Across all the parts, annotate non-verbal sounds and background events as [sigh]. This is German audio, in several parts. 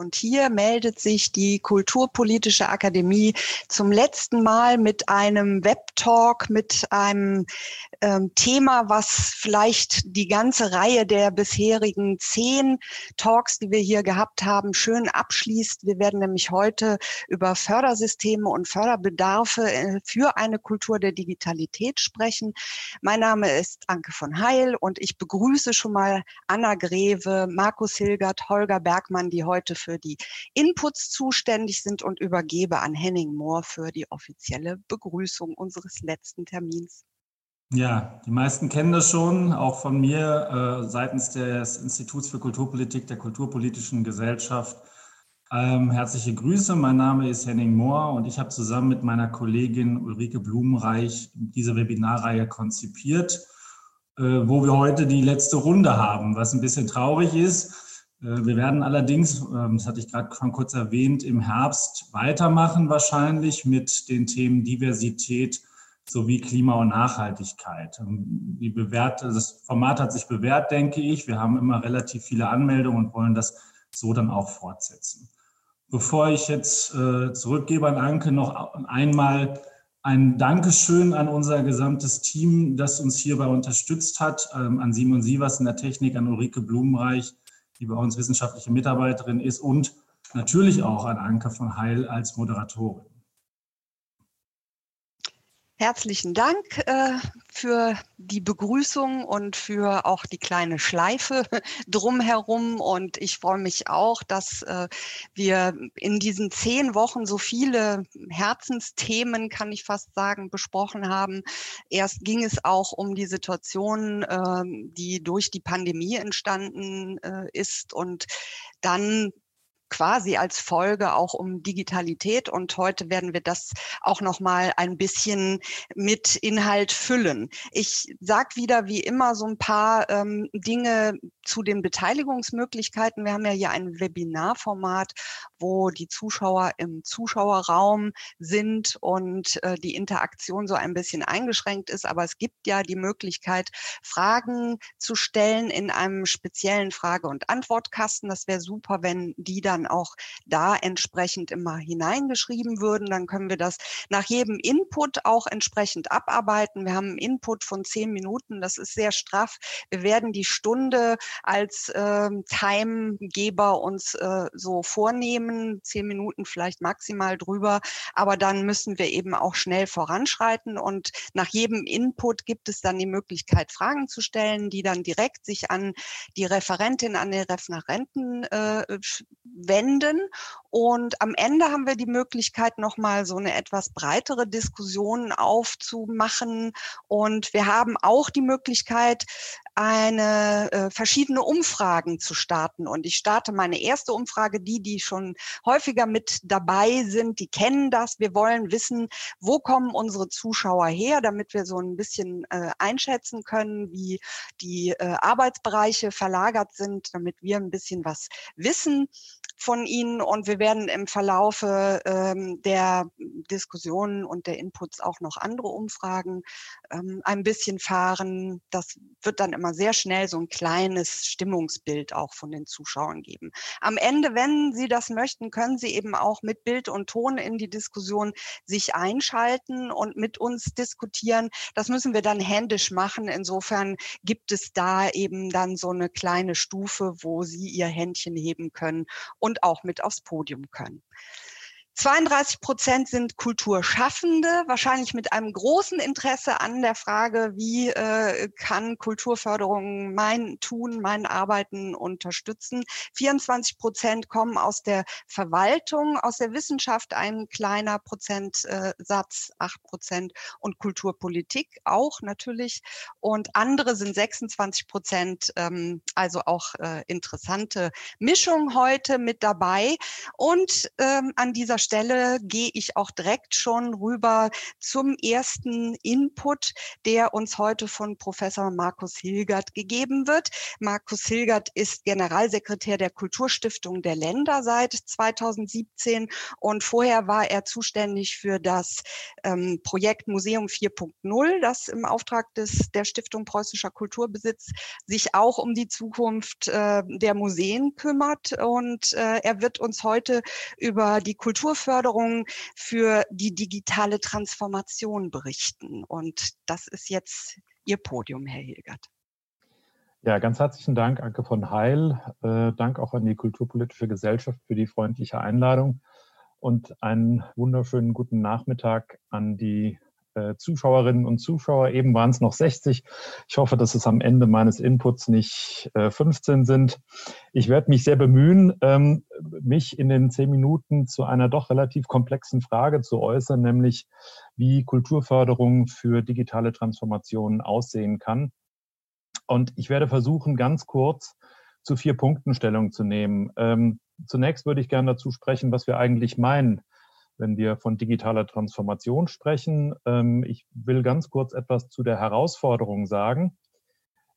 Und hier meldet sich die Kulturpolitische Akademie zum letzten Mal mit einem Webtalk, mit einem ähm, Thema, was vielleicht die ganze Reihe der bisherigen zehn Talks, die wir hier gehabt haben, schön abschließt. Wir werden nämlich heute über Fördersysteme und Förderbedarfe äh, für eine Kultur der Digitalität sprechen. Mein Name ist Anke von Heil und ich begrüße schon mal Anna Greve, Markus Hilgert, Holger Bergmann, die heute für die Inputs zuständig sind und übergebe an Henning Mohr für die offizielle Begrüßung unseres letzten Termins. Ja, die meisten kennen das schon, auch von mir äh, seitens des Instituts für Kulturpolitik der Kulturpolitischen Gesellschaft. Ähm, herzliche Grüße, mein Name ist Henning Mohr und ich habe zusammen mit meiner Kollegin Ulrike Blumenreich diese Webinarreihe konzipiert, äh, wo wir heute die letzte Runde haben, was ein bisschen traurig ist. Äh, wir werden allerdings, ähm, das hatte ich gerade schon kurz erwähnt, im Herbst weitermachen wahrscheinlich mit den Themen Diversität sowie Klima und Nachhaltigkeit. Ähm, die bewährt, das Format hat sich bewährt, denke ich. Wir haben immer relativ viele Anmeldungen und wollen das so dann auch fortsetzen. Bevor ich jetzt äh, zurückgebe an Anke, noch einmal ein Dankeschön an unser gesamtes Team, das uns hierbei unterstützt hat, ähm, an Simon Sievers in der Technik, an Ulrike Blumenreich, die bei uns wissenschaftliche Mitarbeiterin ist und natürlich auch an Anke von Heil als Moderatorin. Herzlichen Dank äh, für die Begrüßung und für auch die kleine Schleife [laughs] drumherum. Und ich freue mich auch, dass äh, wir in diesen zehn Wochen so viele Herzensthemen, kann ich fast sagen, besprochen haben. Erst ging es auch um die Situation, äh, die durch die Pandemie entstanden äh, ist und dann quasi als Folge auch um Digitalität und heute werden wir das auch noch mal ein bisschen mit Inhalt füllen. Ich sag wieder wie immer so ein paar ähm, Dinge zu den Beteiligungsmöglichkeiten. Wir haben ja hier ein Webinarformat, wo die Zuschauer im Zuschauerraum sind und äh, die Interaktion so ein bisschen eingeschränkt ist, aber es gibt ja die Möglichkeit Fragen zu stellen in einem speziellen Frage- und Antwortkasten. Das wäre super, wenn die dann dann auch da entsprechend immer hineingeschrieben würden. Dann können wir das nach jedem Input auch entsprechend abarbeiten. Wir haben einen Input von zehn Minuten. Das ist sehr straff. Wir werden die Stunde als äh, Timegeber uns äh, so vornehmen. Zehn Minuten vielleicht maximal drüber. Aber dann müssen wir eben auch schnell voranschreiten. Und nach jedem Input gibt es dann die Möglichkeit, Fragen zu stellen, die dann direkt sich an die Referentin, an den Referenten äh, wenden. Und am Ende haben wir die Möglichkeit, nochmal so eine etwas breitere Diskussion aufzumachen. Und wir haben auch die Möglichkeit, eine äh, verschiedene Umfragen zu starten. Und ich starte meine erste Umfrage, die, die schon häufiger mit dabei sind, die kennen das. Wir wollen wissen, wo kommen unsere Zuschauer her, damit wir so ein bisschen äh, einschätzen können, wie die äh, Arbeitsbereiche verlagert sind, damit wir ein bisschen was wissen von Ihnen und wir werden im Verlaufe ähm, der Diskussionen und der Inputs auch noch andere Umfragen ähm, ein bisschen fahren. Das wird dann immer sehr schnell so ein kleines Stimmungsbild auch von den Zuschauern geben. Am Ende, wenn Sie das möchten, können Sie eben auch mit Bild und Ton in die Diskussion sich einschalten und mit uns diskutieren. Das müssen wir dann händisch machen. Insofern gibt es da eben dann so eine kleine Stufe, wo Sie Ihr Händchen heben können und und auch mit aufs Podium können. 32 Prozent sind Kulturschaffende, wahrscheinlich mit einem großen Interesse an der Frage, wie äh, kann Kulturförderung mein Tun, mein Arbeiten unterstützen. 24 Prozent kommen aus der Verwaltung, aus der Wissenschaft ein kleiner Prozentsatz, 8 Prozent und Kulturpolitik auch natürlich. Und andere sind 26 Prozent, ähm, also auch äh, interessante Mischung heute mit dabei. Und ähm, an dieser Stelle gehe ich auch direkt schon rüber zum ersten Input, der uns heute von Professor Markus Hilgert gegeben wird. Markus Hilgert ist Generalsekretär der Kulturstiftung der Länder seit 2017 und vorher war er zuständig für das ähm, Projekt Museum 4.0, das im Auftrag des, der Stiftung Preußischer Kulturbesitz sich auch um die Zukunft äh, der Museen kümmert. Und äh, er wird uns heute über die Kulturförderung für die digitale Transformation berichten. Und das ist jetzt Ihr Podium, Herr Hilgert. Ja, ganz herzlichen Dank, Anke von Heil. Äh, Dank auch an die Kulturpolitische Gesellschaft für die freundliche Einladung und einen wunderschönen guten Nachmittag an die äh, Zuschauerinnen und Zuschauer. Eben waren es noch 60. Ich hoffe, dass es am Ende meines Inputs nicht äh, 15 sind. Ich werde mich sehr bemühen, ähm, mich in den zehn Minuten zu einer doch relativ komplexen Frage zu äußern, nämlich wie Kulturförderung für digitale Transformationen aussehen kann. Und ich werde versuchen, ganz kurz zu vier Punkten Stellung zu nehmen. Ähm, zunächst würde ich gerne dazu sprechen, was wir eigentlich meinen wenn wir von digitaler Transformation sprechen. Ähm, ich will ganz kurz etwas zu der Herausforderung sagen,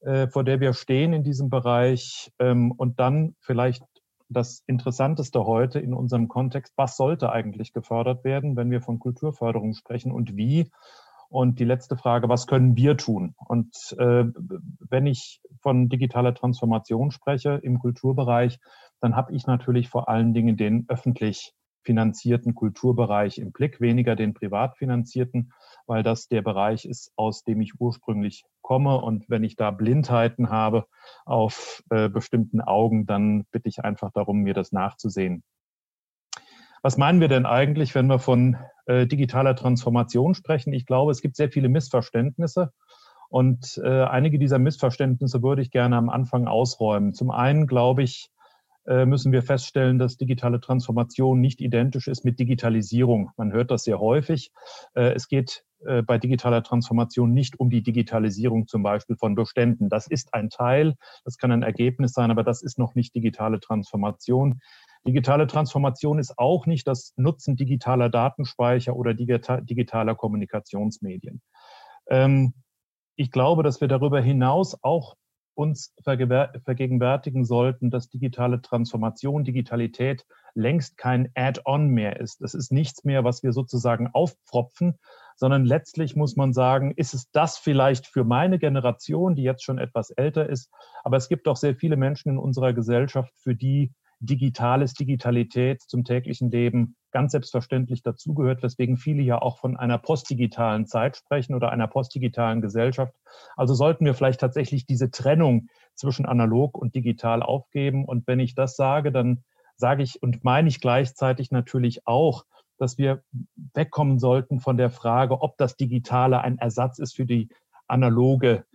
äh, vor der wir stehen in diesem Bereich ähm, und dann vielleicht das Interessanteste heute in unserem Kontext, was sollte eigentlich gefördert werden, wenn wir von Kulturförderung sprechen und wie? Und die letzte Frage, was können wir tun? Und äh, wenn ich von digitaler Transformation spreche im Kulturbereich, dann habe ich natürlich vor allen Dingen den öffentlich finanzierten Kulturbereich im Blick, weniger den privat finanzierten, weil das der Bereich ist, aus dem ich ursprünglich komme. Und wenn ich da Blindheiten habe auf äh, bestimmten Augen, dann bitte ich einfach darum, mir das nachzusehen. Was meinen wir denn eigentlich, wenn wir von äh, digitaler Transformation sprechen? Ich glaube, es gibt sehr viele Missverständnisse. Und äh, einige dieser Missverständnisse würde ich gerne am Anfang ausräumen. Zum einen glaube ich, müssen wir feststellen, dass digitale Transformation nicht identisch ist mit Digitalisierung. Man hört das sehr häufig. Äh, es geht äh, bei digitaler Transformation nicht um die Digitalisierung zum Beispiel von Beständen. Das ist ein Teil, das kann ein Ergebnis sein, aber das ist noch nicht digitale Transformation. Digitale Transformation ist auch nicht das Nutzen digitaler Datenspeicher oder digitaler Kommunikationsmedien. Ähm, ich glaube, dass wir darüber hinaus auch uns vergegenwärtigen sollten, dass digitale Transformation, Digitalität längst kein Add-on mehr ist. Es ist nichts mehr, was wir sozusagen aufpropfen, sondern letztlich muss man sagen, ist es das vielleicht für meine Generation, die jetzt schon etwas älter ist, aber es gibt auch sehr viele Menschen in unserer Gesellschaft, für die Digitales, Digitalität zum täglichen Leben ganz selbstverständlich dazugehört, weswegen viele ja auch von einer postdigitalen Zeit sprechen oder einer postdigitalen Gesellschaft. Also sollten wir vielleicht tatsächlich diese Trennung zwischen analog und digital aufgeben. Und wenn ich das sage, dann sage ich und meine ich gleichzeitig natürlich auch, dass wir wegkommen sollten von der Frage, ob das Digitale ein Ersatz ist für die analoge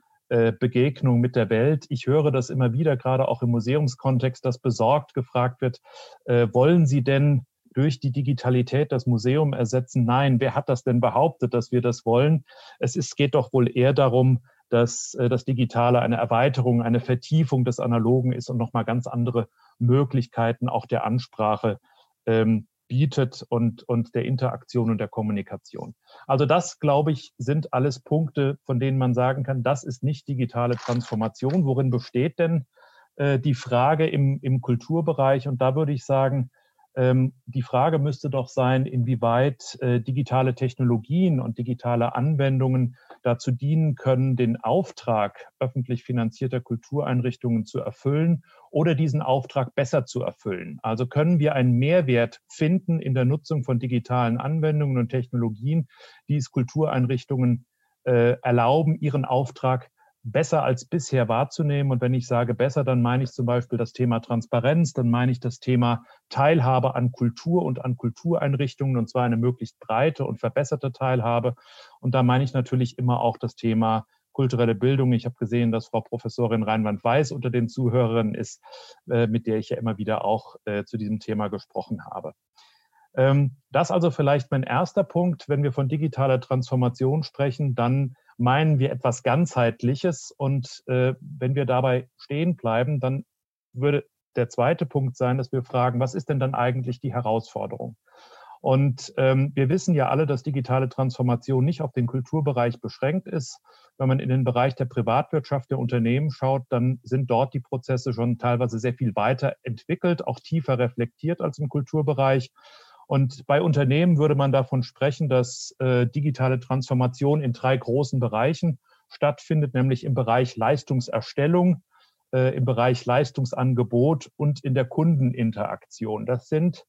Begegnung mit der Welt. Ich höre das immer wieder, gerade auch im Museumskontext, dass besorgt gefragt wird, äh, wollen Sie denn durch die Digitalität das Museum ersetzen? Nein, wer hat das denn behauptet, dass wir das wollen? Es ist, geht doch wohl eher darum, dass äh, das Digitale eine Erweiterung, eine Vertiefung des Analogen ist und nochmal ganz andere Möglichkeiten auch der Ansprache ähm, bietet und, und der Interaktion und der Kommunikation. Also das, glaube ich, sind alles Punkte, von denen man sagen kann, das ist nicht digitale Transformation. Worin besteht denn äh, die Frage im, im Kulturbereich? Und da würde ich sagen, ähm, die Frage müsste doch sein, inwieweit äh, digitale Technologien und digitale Anwendungen dazu dienen können, den Auftrag öffentlich finanzierter Kultureinrichtungen zu erfüllen oder diesen Auftrag besser zu erfüllen. Also können wir einen Mehrwert finden in der Nutzung von digitalen Anwendungen und Technologien, die es Kultureinrichtungen äh, erlauben, ihren Auftrag besser als bisher wahrzunehmen. Und wenn ich sage besser, dann meine ich zum Beispiel das Thema Transparenz, dann meine ich das Thema Teilhabe an Kultur und an Kultureinrichtungen und zwar eine möglichst breite und verbesserte Teilhabe. Und da meine ich natürlich immer auch das Thema kulturelle Bildung. Ich habe gesehen, dass Frau Professorin Reinwand-Weiß unter den Zuhörern ist, äh, mit der ich ja immer wieder auch äh, zu diesem Thema gesprochen habe. Ähm, das also vielleicht mein erster Punkt. Wenn wir von digitaler Transformation sprechen, dann meinen wir etwas ganzheitliches. Und äh, wenn wir dabei stehen bleiben, dann würde der zweite Punkt sein, dass wir fragen, was ist denn dann eigentlich die Herausforderung? Und ähm, wir wissen ja alle, dass digitale Transformation nicht auf den Kulturbereich beschränkt ist. Wenn man in den Bereich der Privatwirtschaft der Unternehmen schaut, dann sind dort die Prozesse schon teilweise sehr viel weiter entwickelt, auch tiefer reflektiert als im Kulturbereich. Und bei Unternehmen würde man davon sprechen, dass äh, digitale Transformation in drei großen Bereichen stattfindet, nämlich im Bereich Leistungserstellung, äh, im Bereich Leistungsangebot und in der Kundeninteraktion. Das sind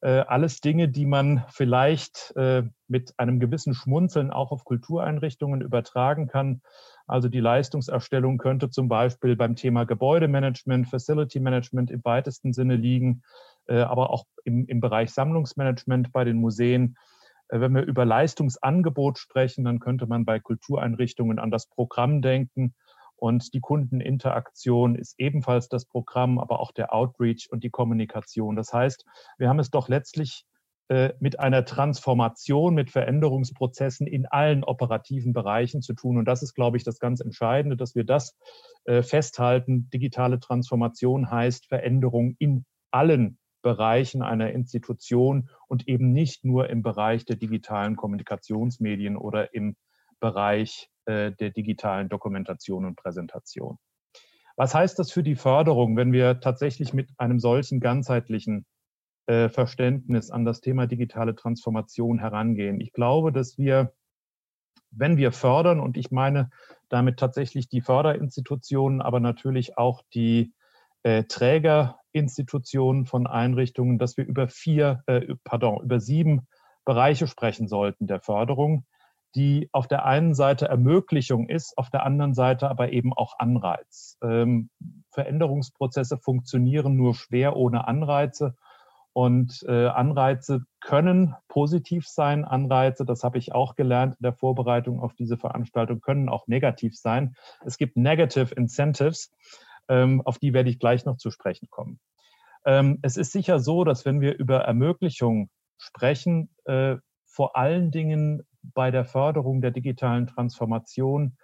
äh, alles Dinge, die man vielleicht äh, mit einem gewissen Schmunzeln auch auf Kultureinrichtungen übertragen kann. Also die Leistungserstellung könnte zum Beispiel beim Thema Gebäudemanagement, Facility Management im weitesten Sinne liegen, aber auch im, im Bereich Sammlungsmanagement bei den Museen. Äh, wenn wir über Leistungsangebot sprechen, dann könnte man bei Kultureinrichtungen an das Programm denken und die Kundeninteraktion ist ebenfalls das Programm, aber auch der Outreach und die Kommunikation. Das heißt, wir haben es doch letztlich äh, mit einer Transformation, mit Veränderungsprozessen in allen operativen Bereichen zu tun. Und das ist, glaube ich, das ganz Entscheidende, dass wir das äh, festhalten. Digitale Transformation heißt Veränderung in allen Bereichen einer Institution und eben nicht nur im Bereich der digitalen Kommunikationsmedien oder im Bereich äh, der digitalen Dokumentation und Präsentation. Was heißt das für die Förderung, wenn wir tatsächlich mit einem solchen ganzheitlichen äh, Verständnis an das Thema digitale Transformation herangehen? Ich glaube, dass wir, wenn wir fördern, und ich meine damit tatsächlich die Förderinstitutionen, aber natürlich auch die äh, Trägerinstitutionen von Einrichtungen, dass wir über vier, äh, pardon, über sieben Bereiche sprechen sollten der Förderung die auf der einen Seite Ermöglichung ist, auf der anderen Seite aber eben auch Anreiz. Ähm, Veränderungsprozesse funktionieren nur schwer ohne Anreize. Und äh, Anreize können positiv sein. Anreize, das habe ich auch gelernt in der Vorbereitung auf diese Veranstaltung, können auch negativ sein. Es gibt Negative Incentives, auf die werde ich gleich noch zu sprechen kommen. Ähm, es ist sicher so, dass wenn wir über Ermöglichung sprechen, äh, vor allen Dingen bei der Förderung der digitalen Transformation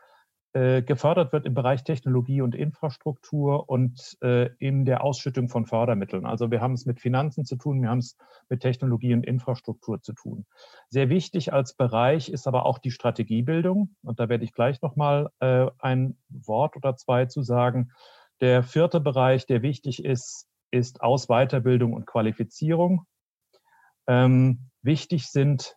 äh, gefördert wird im Bereich Technologie und Infrastruktur und äh, in der Ausschüttung von Fördermitteln. Also wir haben es mit Finanzen zu tun, wir haben es mit Technologie und Infrastruktur zu tun. Sehr wichtig als Bereich ist aber auch die Strategiebildung. Und da werde ich gleich nochmal ein Wort oder zwei zu sagen. Der vierte Bereich, der wichtig ist, ist Aus-, Weiterbildung und Qualifizierung. Ähm, wichtig sind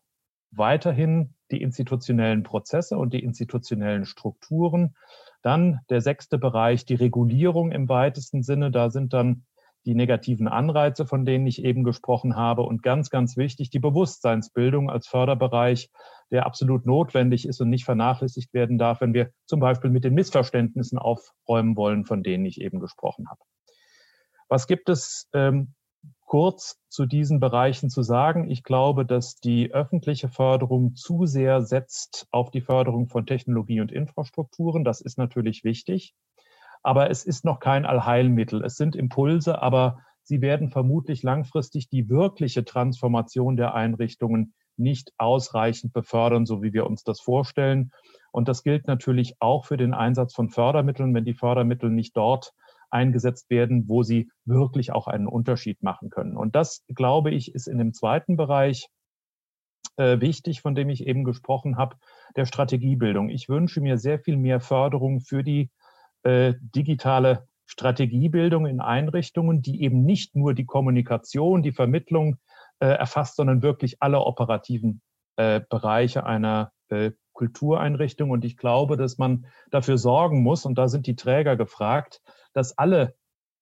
weiterhin die institutionellen Prozesse und die institutionellen Strukturen. Dann der sechste Bereich, die Regulierung im weitesten Sinne. Da sind dann die negativen Anreize, von denen ich eben gesprochen habe. Und ganz, ganz wichtig, die Bewusstseinsbildung als Förderbereich, der absolut notwendig ist und nicht vernachlässigt werden darf, wenn wir zum Beispiel mit den Missverständnissen aufräumen wollen, von denen ich eben gesprochen habe. Was gibt es ähm, kurz zu diesen Bereichen zu sagen. Ich glaube, dass die öffentliche Förderung zu sehr setzt auf die Förderung von Technologie und Infrastrukturen. Das ist natürlich wichtig. Aber es ist noch kein Allheilmittel. Es sind Impulse, aber sie werden vermutlich langfristig die wirkliche Transformation der Einrichtungen nicht ausreichend befördern, so wie wir uns das vorstellen. Und das gilt natürlich auch für den Einsatz von Fördermitteln, wenn die Fördermittel nicht dort eingesetzt werden, wo sie wirklich auch einen Unterschied machen können. Und das, glaube ich, ist in dem zweiten Bereich äh, wichtig, von dem ich eben gesprochen habe, der Strategiebildung. Ich wünsche mir sehr viel mehr Förderung für die äh, digitale Strategiebildung in Einrichtungen, die eben nicht nur die Kommunikation, die Vermittlung äh, erfasst, sondern wirklich alle operativen äh, Bereiche einer äh, Kultureinrichtung. Und ich glaube, dass man dafür sorgen muss, und da sind die Träger gefragt, dass alle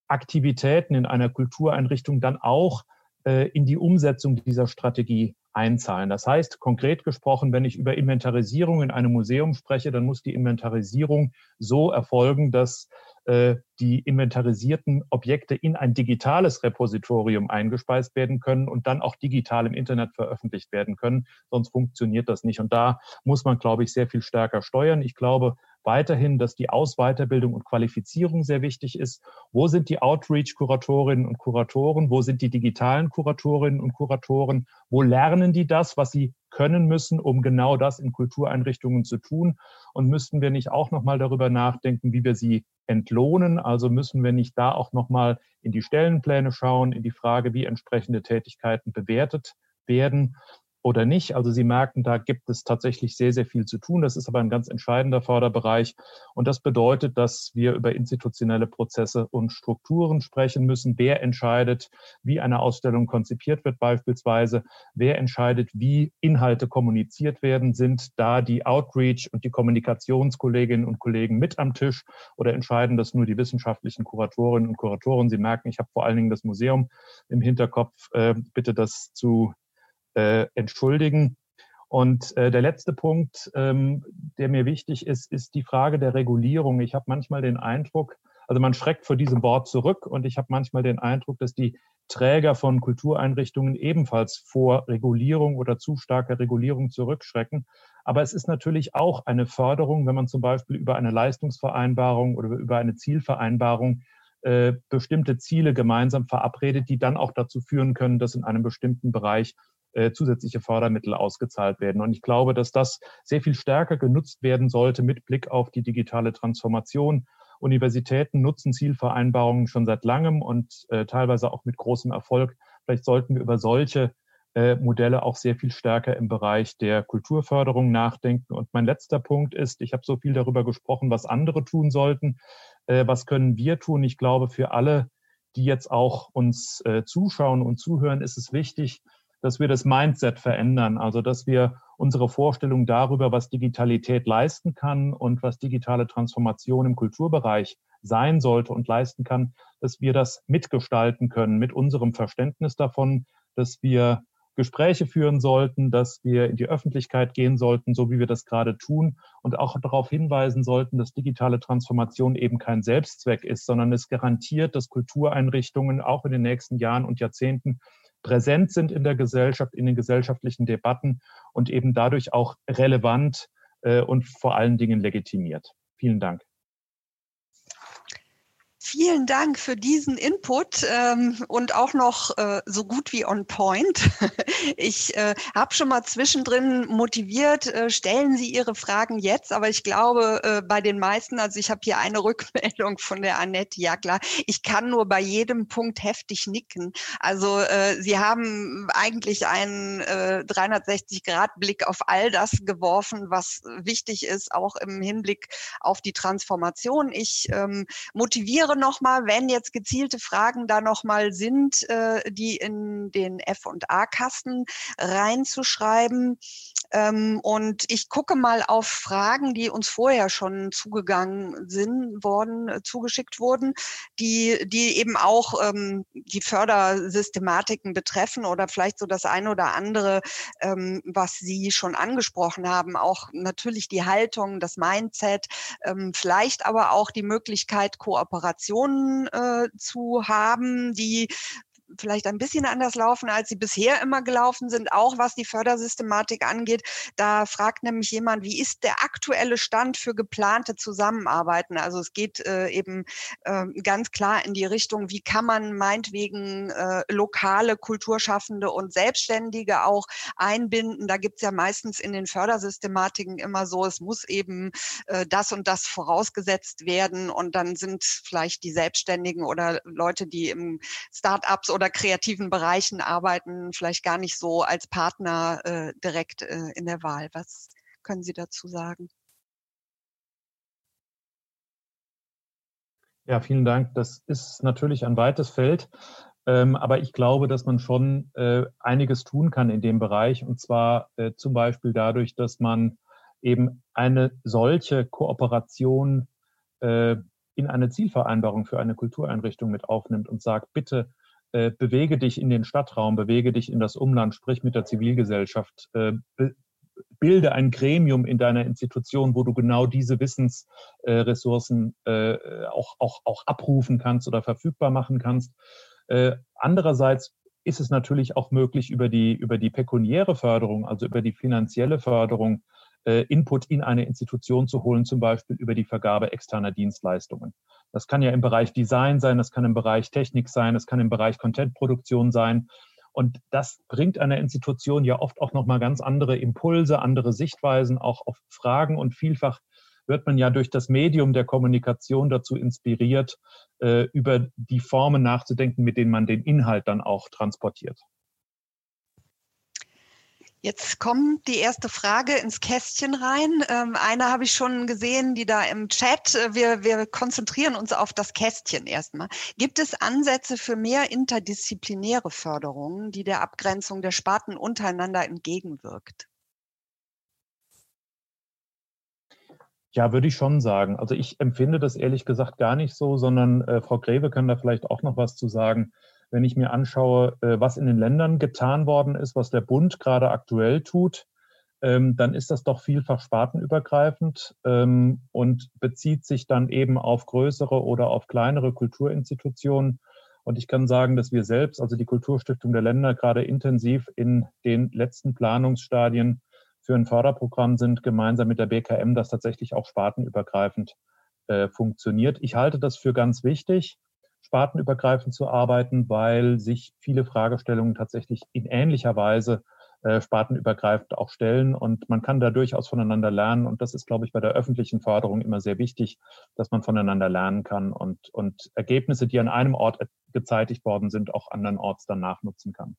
Aktivitäten in einer Kultureinrichtung dann auch äh, in die Umsetzung dieser Strategie einzahlen. Das heißt, konkret gesprochen, wenn ich über Inventarisierung in einem Museum spreche, dann muss die Inventarisierung so erfolgen, dass äh, die inventarisierten Objekte in ein digitales Repositorium eingespeist werden können und dann auch digital im Internet veröffentlicht werden können. Sonst funktioniert das nicht. Und da muss man, glaube ich, sehr viel stärker steuern. Ich glaube, weiterhin, dass die Aus-, Weiterbildung und Qualifizierung sehr wichtig ist. Wo sind die Outreach-Kuratorinnen und Kuratoren? Wo sind die digitalen Kuratorinnen und Kuratoren? Wo lernen die das, was sie können müssen, um genau das in Kultureinrichtungen zu tun? Und müssten wir nicht auch nochmal darüber nachdenken, wie wir sie entlohnen? Also müssen wir nicht da auch nochmal in die Stellenpläne schauen, in die Frage, wie entsprechende Tätigkeiten bewertet werden oder nicht. Also Sie merken, da gibt es tatsächlich sehr, sehr viel zu tun. Das ist aber ein ganz entscheidender Förderbereich. Und das bedeutet, dass wir über institutionelle Prozesse und Strukturen sprechen müssen. Wer entscheidet, wie eine Ausstellung konzipiert wird beispielsweise? Wer entscheidet, wie Inhalte kommuniziert werden? Sind da die Outreach und die Kommunikationskolleginnen und Kollegen mit am Tisch oder entscheiden das nur die wissenschaftlichen Kuratorinnen und Kuratoren? Sie merken, ich habe vor allen Dingen das Museum im Hinterkopf. Äh, bitte das zu äh, entschuldigen. Und äh, der letzte Punkt, ähm, der mir wichtig ist, ist die Frage der Regulierung. Ich habe manchmal den Eindruck, also man schreckt vor diesem Wort zurück und ich habe manchmal den Eindruck, dass die Träger von Kultureinrichtungen ebenfalls vor Regulierung oder zu starker Regulierung zurückschrecken. Aber es ist natürlich auch eine Förderung, wenn man zum Beispiel über eine Leistungsvereinbarung oder über eine Zielvereinbarung äh, bestimmte Ziele gemeinsam verabredet, die dann auch dazu führen können, dass in einem bestimmten Bereich äh, zusätzliche Fördermittel ausgezahlt werden. Und ich glaube, dass das sehr viel stärker genutzt werden sollte mit Blick auf die digitale Transformation. Universitäten nutzen Zielvereinbarungen schon seit langem und äh, teilweise auch mit großem Erfolg. Vielleicht sollten wir über solche äh, Modelle auch sehr viel stärker im Bereich der Kulturförderung nachdenken. Und mein letzter Punkt ist, ich habe so viel darüber gesprochen, was andere tun sollten. Äh, was können wir tun? Ich glaube, für alle, die jetzt auch uns äh, zuschauen und zuhören, ist es wichtig, dass wir das Mindset verändern, also dass wir unsere Vorstellung darüber, was Digitalität leisten kann und was digitale Transformation im Kulturbereich sein sollte und leisten kann, dass wir das mitgestalten können mit unserem Verständnis davon, dass wir Gespräche führen sollten, dass wir in die Öffentlichkeit gehen sollten, so wie wir das gerade tun und auch darauf hinweisen sollten, dass digitale Transformation eben kein Selbstzweck ist, sondern es garantiert, dass Kultureinrichtungen auch in den nächsten Jahren und Jahrzehnten präsent sind in der Gesellschaft, in den gesellschaftlichen Debatten und eben dadurch auch relevant äh, und vor allen Dingen legitimiert. Vielen Dank. Vielen Dank für diesen Input ähm, und auch noch äh, so gut wie on point. [laughs] Ich äh, habe schon mal zwischendrin motiviert, äh, stellen Sie Ihre Fragen jetzt, aber ich glaube äh, bei den meisten, also ich habe hier eine [laughs] Rückmeldung von der Annette, ja klar, ich kann nur bei jedem Punkt heftig nicken. Also äh, Sie haben eigentlich einen äh, 360-Grad-Blick auf all das geworfen, was wichtig ist, auch im Hinblick auf die Transformation. Ich ähm, motiviere nochmal, wenn jetzt gezielte Fragen da nochmal sind, äh, die in den F&A-Kasten reinzuschreiben. Ähm, und ich gucke mal auf Fragen, die uns vorher schon zugegangen sind, worden, äh, zugeschickt wurden, die, die eben auch ähm, die Fördersystematiken betreffen oder vielleicht so das eine oder andere, ähm, was Sie schon angesprochen haben, auch natürlich die Haltung, das Mindset, ähm, vielleicht aber auch die Möglichkeit, Kooperationen äh, zu haben, die vielleicht ein bisschen anders laufen, als sie bisher immer gelaufen sind, auch was die Fördersystematik angeht. Da fragt nämlich jemand, wie ist der aktuelle Stand für geplante Zusammenarbeiten? Also es geht äh, eben äh, ganz klar in die Richtung, wie kann man meinetwegen äh, lokale Kulturschaffende und Selbstständige auch einbinden. Da gibt es ja meistens in den Fördersystematiken immer so, es muss eben äh, das und das vorausgesetzt werden und dann sind vielleicht die Selbstständigen oder Leute, die im Start-ups oder kreativen Bereichen arbeiten, vielleicht gar nicht so als Partner äh, direkt äh, in der Wahl. Was können Sie dazu sagen? Ja, vielen Dank. Das ist natürlich ein weites Feld. Ähm, aber ich glaube, dass man schon äh, einiges tun kann in dem Bereich. Und zwar äh, zum Beispiel dadurch, dass man eben eine solche Kooperation äh, in eine Zielvereinbarung für eine Kultureinrichtung mit aufnimmt und sagt, bitte äh, bewege dich in den Stadtraum, bewege dich in das Umland, sprich mit der Zivilgesellschaft, äh, bilde ein Gremium in deiner Institution, wo du genau diese Wissensressourcen äh, auch, auch, auch abrufen kannst oder verfügbar machen kannst. Äh, andererseits ist es natürlich auch möglich, über die, über die pekuniäre Förderung, also über die finanzielle Förderung, äh, Input in eine Institution zu holen, zum Beispiel über die Vergabe externer Dienstleistungen. Das kann ja im Bereich Design sein, das kann im Bereich Technik sein, das kann im Bereich Contentproduktion sein. Und das bringt einer Institution ja oft auch nochmal ganz andere Impulse, andere Sichtweisen auch auf Fragen und vielfach wird man ja durch das Medium der Kommunikation dazu inspiriert, äh, über die Formen nachzudenken, mit denen man den Inhalt dann auch transportiert. Jetzt kommt die erste Frage ins Kästchen rein. Ähm, eine habe ich schon gesehen, die da im Chat. Äh, wir, wir konzentrieren uns auf das Kästchen erstmal. Gibt es Ansätze für mehr interdisziplinäre Förderungen, die der Abgrenzung der Sparten untereinander entgegenwirkt? Ja, würde ich schon sagen. Also ich empfinde das ehrlich gesagt gar nicht so, sondern äh, Frau Greve kann da vielleicht auch noch was zu sagen wenn ich mir anschaue, äh, was in den Ländern getan worden ist, was der Bund gerade aktuell tut, ähm, dann ist das doch vielfach spartenübergreifend ähm, und bezieht sich dann eben auf größere oder auf kleinere Kulturinstitutionen. Und ich kann sagen, dass wir selbst, also die Kulturstiftung der Länder, gerade intensiv in den letzten Planungsstadien für ein Förderprogramm sind, gemeinsam mit der BKM, das tatsächlich auch spartenübergreifend äh, funktioniert. Ich halte das für ganz wichtig spartenübergreifend zu arbeiten, weil sich viele Fragestellungen tatsächlich in ähnlicher Weise äh, spartenübergreifend auch stellen und man kann da durchaus voneinander lernen und das ist, glaube ich, bei der öffentlichen Förderung immer sehr wichtig, dass man voneinander lernen kann und, und Ergebnisse, die an einem Ort gezeitigt worden sind, auch andernorts dann nachnutzen kann.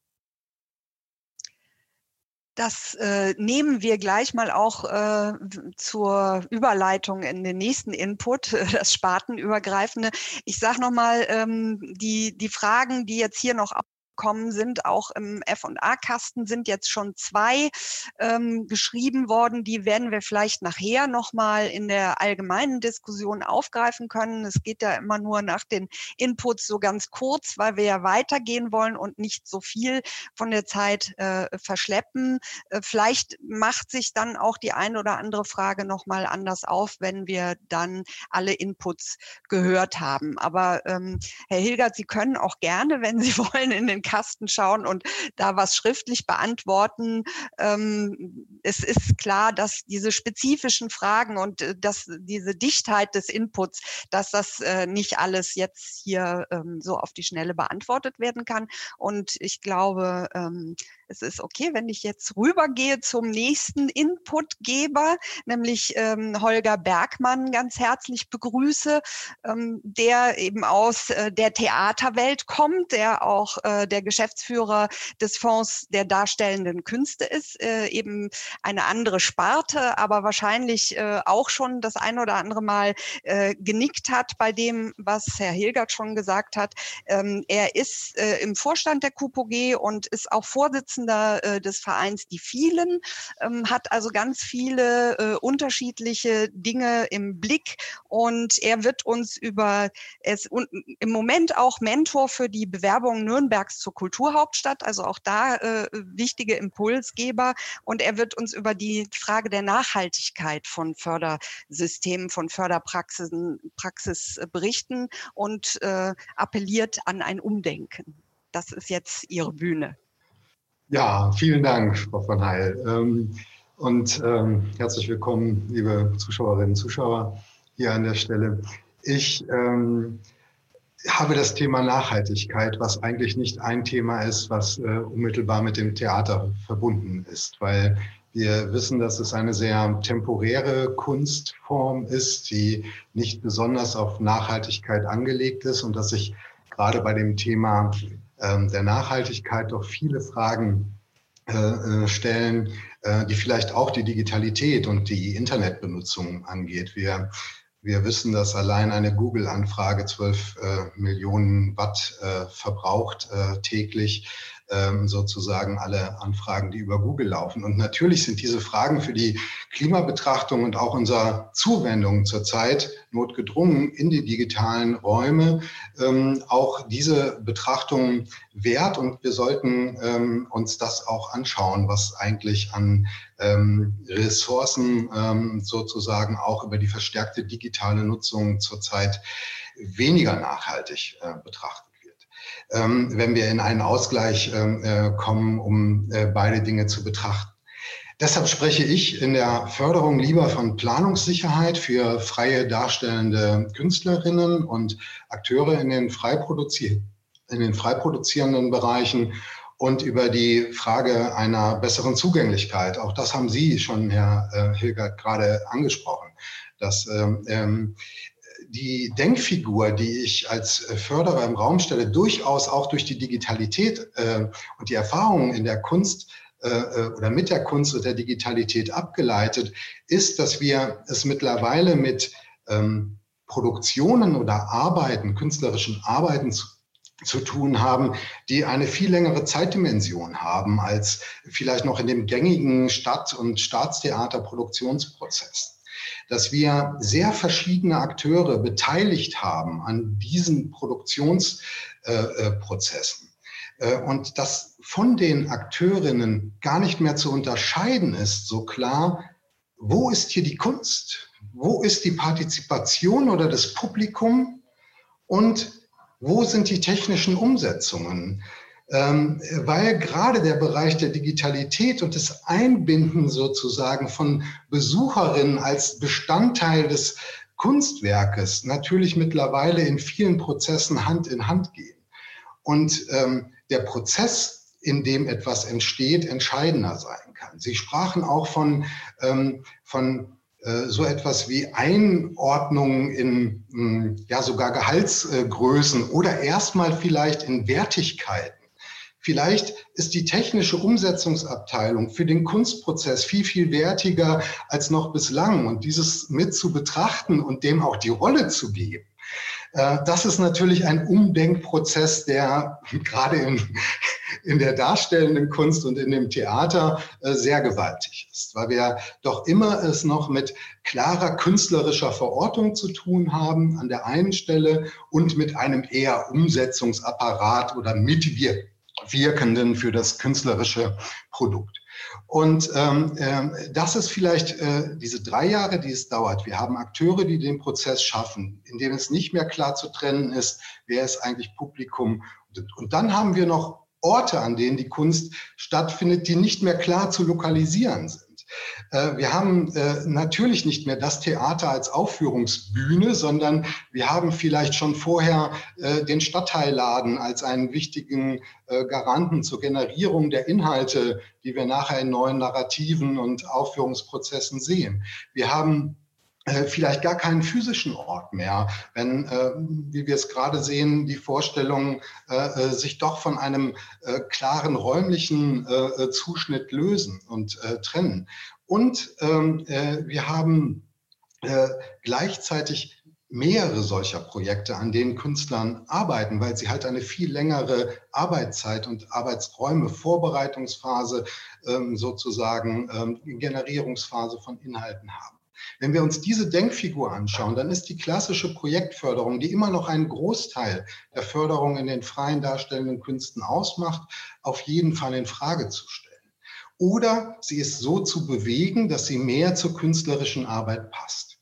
Das äh, nehmen wir gleich mal auch äh, zur Überleitung in den nächsten Input, [laughs] das Spartenübergreifende. Ich sage nochmal, ähm, die, die Fragen, die jetzt hier noch gekommen sind. Auch im F&A-Kasten sind jetzt schon zwei ähm, geschrieben worden. Die werden wir vielleicht nachher nochmal in der allgemeinen Diskussion aufgreifen können. Es geht ja immer nur nach den Inputs so ganz kurz, weil wir ja weitergehen wollen und nicht so viel von der Zeit äh, verschleppen. Äh, vielleicht macht sich dann auch die eine oder andere Frage nochmal anders auf, wenn wir dann alle Inputs gehört haben. Aber ähm, Herr Hilgert, Sie können auch gerne, wenn Sie [laughs] wollen, in den Kasten schauen und da was schriftlich beantworten. Ähm, es ist klar, dass diese spezifischen Fragen und äh, dass diese Dichtheit des Inputs, dass das äh, nicht alles jetzt hier ähm, so auf die Schnelle beantwortet werden kann. Und ich glaube, ähm, es ist okay, wenn ich jetzt rübergehe zum nächsten Inputgeber, nämlich ähm, Holger Bergmann ganz herzlich begrüße, ähm, der eben aus äh, der Theaterwelt kommt, der auch äh, der Geschäftsführer des Fonds der darstellenden Künste ist, äh, eben eine andere Sparte, aber wahrscheinlich äh, auch schon das ein oder andere Mal äh, genickt hat bei dem, was Herr Hilgert schon gesagt hat. Ähm, er ist äh, im Vorstand der KUPOG und ist auch Vorsitzender Vorsitzender äh, des Vereins Die Vielen, ähm, hat also ganz viele äh, unterschiedliche Dinge im Blick und er wird uns über es und im Moment auch Mentor für die Bewerbung Nürnbergs zur Kulturhauptstadt, also auch da äh, wichtige Impulsgeber und er wird uns über die Frage der Nachhaltigkeit von Fördersystemen, von Förderpraxisen Praxis berichten und äh, appelliert an ein Umdenken. Das ist jetzt Ihre Bühne. Ja, vielen Dank, Frau von Heil. Ähm, und ähm, herzlich willkommen, liebe Zuschauerinnen und Zuschauer hier an der Stelle. Ich ähm, habe das Thema Nachhaltigkeit, was eigentlich nicht ein Thema ist, was äh, unmittelbar mit dem Theater verbunden ist, weil wir wissen, dass es eine sehr temporäre Kunstform ist, die nicht besonders auf Nachhaltigkeit angelegt ist und dass sich gerade bei dem Thema der Nachhaltigkeit doch viele Fragen äh, äh, stellen, äh, die vielleicht auch die Digitalität und die Internetbenutzung angeht. Wir, wir wissen, dass allein eine Google-Anfrage 12 Millionen Watt verbraucht täglich ähm, sozusagen alle Anfragen, die über Google laufen. Und natürlich sind diese Fragen für die Klimabetrachtung und auch unserer Zuwendung zurzeit notgedrungen in die digitalen Räume ähm, auch diese Betrachtungen wert. Und wir sollten ähm, uns das auch anschauen, was eigentlich an ähm, Ressourcen ähm, sozusagen auch über die verstärkte digitale Nutzung zurzeit weniger nachhaltig äh, betrachtet ähm, wenn wir in einen Ausgleich ähm, äh, kommen, um äh, beide Dinge zu betrachten. Deshalb spreche ich in der Förderung lieber von Planungssicherheit für freie darstellende Künstlerinnen und Akteure in den, frei in den frei produzierenden Bereichen und über die Frage einer besseren Zugänglichkeit. Auch das haben Sie schon, Herr äh, Hilgert, gerade angesprochen. Dass ähm, ähm die Denkfigur, die ich als äh, Förderer im Raum stelle, durchaus auch durch die Digitalität äh, und die Erfahrungen in der Kunst äh, oder mit der Kunst und der Digitalität abgeleitet, ist, dass wir es mittlerweile mit ähm, Produktionen oder Arbeiten, künstlerischen Arbeiten zu, zu tun haben, die eine viel längere Zeitdimension haben als vielleicht noch in dem gängigen Stadt- und Staatstheaterproduktionsprozess. Dass wir sehr verschiedene Akteure beteiligt haben an diesen Produktionsprozessen. Äh, äh, und dass von den Akteurinnen gar nicht mehr zu unterscheiden ist, so klar, wo ist hier die Kunst? Wo ist die Partizipation oder das Publikum? Und wo sind die technischen Umsetzungen? Ähm, weil gerade der Bereich der Digitalität und des Einbinden sozusagen von Besucherinnen als Bestandteil des Kunstwerkes natürlich mittlerweile in vielen Prozessen Hand in Hand gehen. Und ähm, der Prozess, in dem etwas entsteht, entscheidender sein kann. Sie sprachen auch von, ähm, von äh, so etwas wie Einordnung in hm, ja sogar Gehaltsgrößen oder erstmal vielleicht in Wertigkeiten. Vielleicht ist die technische Umsetzungsabteilung für den Kunstprozess viel, viel wertiger als noch bislang. Und dieses mit zu betrachten und dem auch die Rolle zu geben, äh, das ist natürlich ein Umdenkprozess, der [laughs] gerade in, in der darstellenden Kunst und in dem Theater äh, sehr gewaltig ist, weil wir doch immer es noch mit klarer künstlerischer Verortung zu tun haben an der einen Stelle und mit einem eher Umsetzungsapparat oder mitwirkenden für das künstlerische Produkt. Und ähm, äh, das ist vielleicht äh, diese drei Jahre, die es dauert. Wir haben Akteure, die den Prozess schaffen, in dem es nicht mehr klar zu trennen ist, wer ist eigentlich Publikum. Und dann haben wir noch Orte, an denen die Kunst stattfindet, die nicht mehr klar zu lokalisieren sind. Äh, wir haben äh, natürlich nicht mehr das Theater als Aufführungsbühne, sondern wir haben vielleicht schon vorher äh, den Stadtteilladen als einen wichtigen Garanten zur Generierung der Inhalte, die wir nachher in neuen Narrativen und Aufführungsprozessen sehen. Wir haben vielleicht gar keinen physischen Ort mehr, wenn, wie wir es gerade sehen, die Vorstellungen sich doch von einem klaren räumlichen Zuschnitt lösen und trennen. Und ähm, äh, wir haben äh, gleichzeitig mehrere solcher Projekte, an denen Künstlern arbeiten, weil sie halt eine viel längere Arbeitszeit und Arbeitsräume, Vorbereitungsphase, ähm, sozusagen ähm, Generierungsphase von Inhalten haben. Wenn wir uns diese Denkfigur anschauen, dann ist die klassische Projektförderung, die immer noch einen Großteil der Förderung in den freien darstellenden Künsten ausmacht, auf jeden Fall in Frage zu stellen oder sie ist so zu bewegen, dass sie mehr zur künstlerischen Arbeit passt.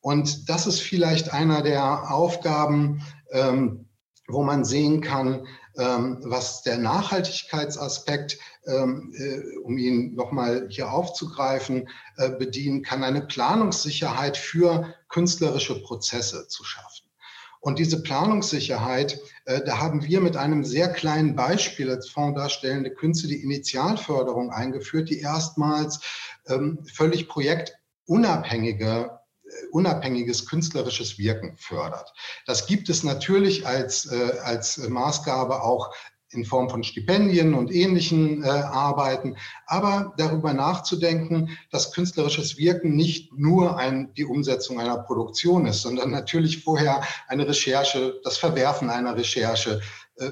Und das ist vielleicht einer der Aufgaben, ähm, wo man sehen kann, was der Nachhaltigkeitsaspekt, ähm, äh, um ihn nochmal hier aufzugreifen, äh, bedienen kann, eine Planungssicherheit für künstlerische Prozesse zu schaffen. Und diese Planungssicherheit, äh, da haben wir mit einem sehr kleinen Beispiel als Fonds darstellende Künste die Initialförderung eingeführt, die erstmals ähm, völlig projektunabhängige unabhängiges künstlerisches Wirken fördert. Das gibt es natürlich als, äh, als Maßgabe auch in Form von Stipendien und ähnlichen äh, Arbeiten, aber darüber nachzudenken, dass künstlerisches Wirken nicht nur ein, die Umsetzung einer Produktion ist, sondern natürlich vorher eine Recherche, das Verwerfen einer Recherche. Äh,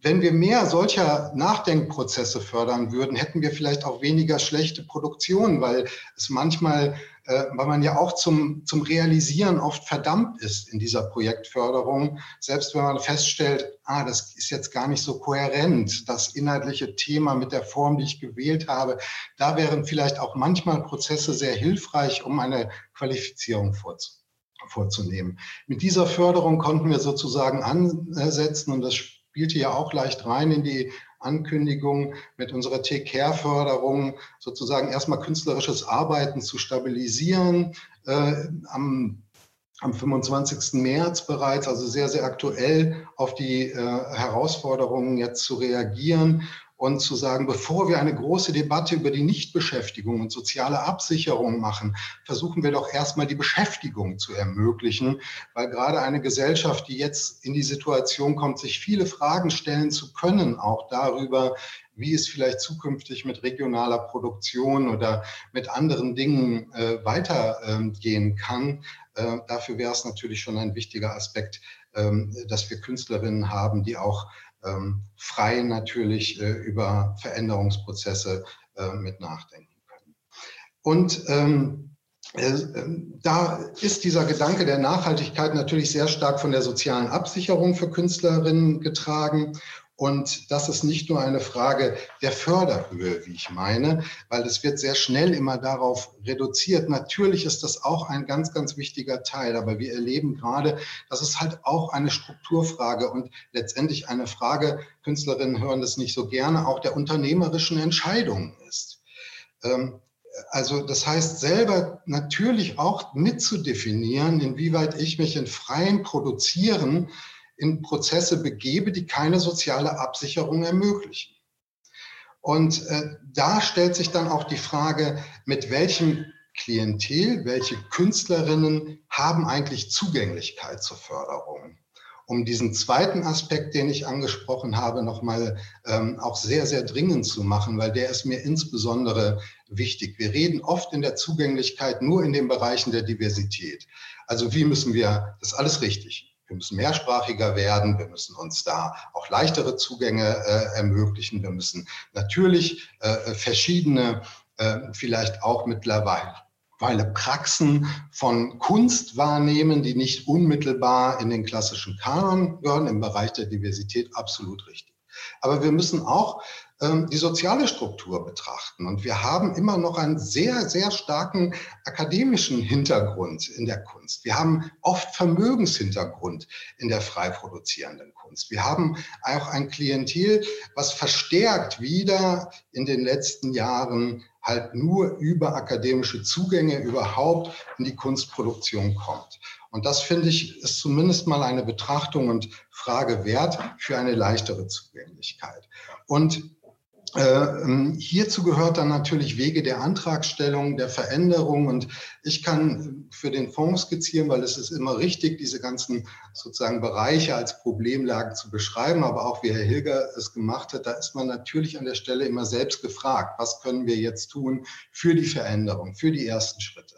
wenn wir mehr solcher Nachdenkprozesse fördern würden, hätten wir vielleicht auch weniger schlechte Produktionen, weil es manchmal äh, weil man ja auch zum, zum Realisieren oft verdammt ist in dieser Projektförderung. Selbst wenn man feststellt, ah, das ist jetzt gar nicht so kohärent, das inhaltliche Thema mit der Form, die ich gewählt habe, da wären vielleicht auch manchmal Prozesse sehr hilfreich, um eine Qualifizierung vorzunehmen vorzunehmen. Mit dieser Förderung konnten wir sozusagen ansetzen und das spielte ja auch leicht rein in die Ankündigung mit unserer Take-Care-Förderung sozusagen erstmal künstlerisches Arbeiten zu stabilisieren. Äh, am, am 25. März bereits, also sehr, sehr aktuell auf die äh, Herausforderungen jetzt zu reagieren und zu sagen, bevor wir eine große Debatte über die Nichtbeschäftigung und soziale Absicherung machen, versuchen wir doch erstmal die Beschäftigung zu ermöglichen, weil gerade eine Gesellschaft, die jetzt in die Situation kommt, sich viele Fragen stellen zu können, auch darüber, wie es vielleicht zukünftig mit regionaler Produktion oder mit anderen Dingen äh, weitergehen kann. Äh, dafür wäre es natürlich schon ein wichtiger Aspekt, ähm, dass wir Künstlerinnen haben, die auch ähm, frei natürlich äh, über Veränderungsprozesse äh, mit nachdenken können. Und ähm, äh, da ist dieser Gedanke der Nachhaltigkeit natürlich sehr stark von der sozialen Absicherung für Künstlerinnen getragen und das ist nicht nur eine Frage der Förderhöhe, wie ich meine, weil es wird sehr schnell immer darauf reduziert. Natürlich ist das auch ein ganz, ganz wichtiger Teil, aber wir erleben gerade, dass es halt auch eine Strukturfrage und letztendlich eine Frage, Künstlerinnen hören das nicht so gerne, auch der unternehmerischen Entscheidungen ist. Ähm, also das heißt, selber natürlich auch mitzudefinieren, inwieweit ich mich in freien Produzieren in Prozesse begebe, die keine soziale Absicherung ermöglichen. Und äh, da stellt sich dann auch die Frage, mit welchem Klientel, welche Künstlerinnen haben eigentlich Zugänglichkeit zur Förderung? Um diesen zweiten Aspekt, den ich angesprochen habe, nochmal ähm, auch sehr, sehr dringend zu machen, weil der ist mir insbesondere wichtig. Wir reden oft in der Zugänglichkeit nur in den Bereichen der Diversität. Also wie müssen wir, das ist alles richtig, wir müssen mehrsprachiger werden, wir müssen uns da auch leichtere Zugänge äh, ermöglichen. Wir müssen natürlich äh, verschiedene, äh, vielleicht auch mittlerweile weil Praxen von Kunst wahrnehmen, die nicht unmittelbar in den klassischen Kanon gehören, im Bereich der Diversität absolut richtig. Aber wir müssen auch die soziale Struktur betrachten. Und wir haben immer noch einen sehr, sehr starken akademischen Hintergrund in der Kunst. Wir haben oft Vermögenshintergrund in der frei produzierenden Kunst. Wir haben auch ein Klientel, was verstärkt wieder in den letzten Jahren halt nur über akademische Zugänge überhaupt in die Kunstproduktion kommt. Und das finde ich ist zumindest mal eine Betrachtung und Frage wert für eine leichtere Zugänglichkeit. Und ähm, hierzu gehört dann natürlich Wege der Antragstellung, der Veränderung. Und ich kann für den Fonds skizzieren, weil es ist immer richtig, diese ganzen sozusagen Bereiche als Problemlagen zu beschreiben. Aber auch wie Herr Hilger es gemacht hat, da ist man natürlich an der Stelle immer selbst gefragt, was können wir jetzt tun für die Veränderung, für die ersten Schritte.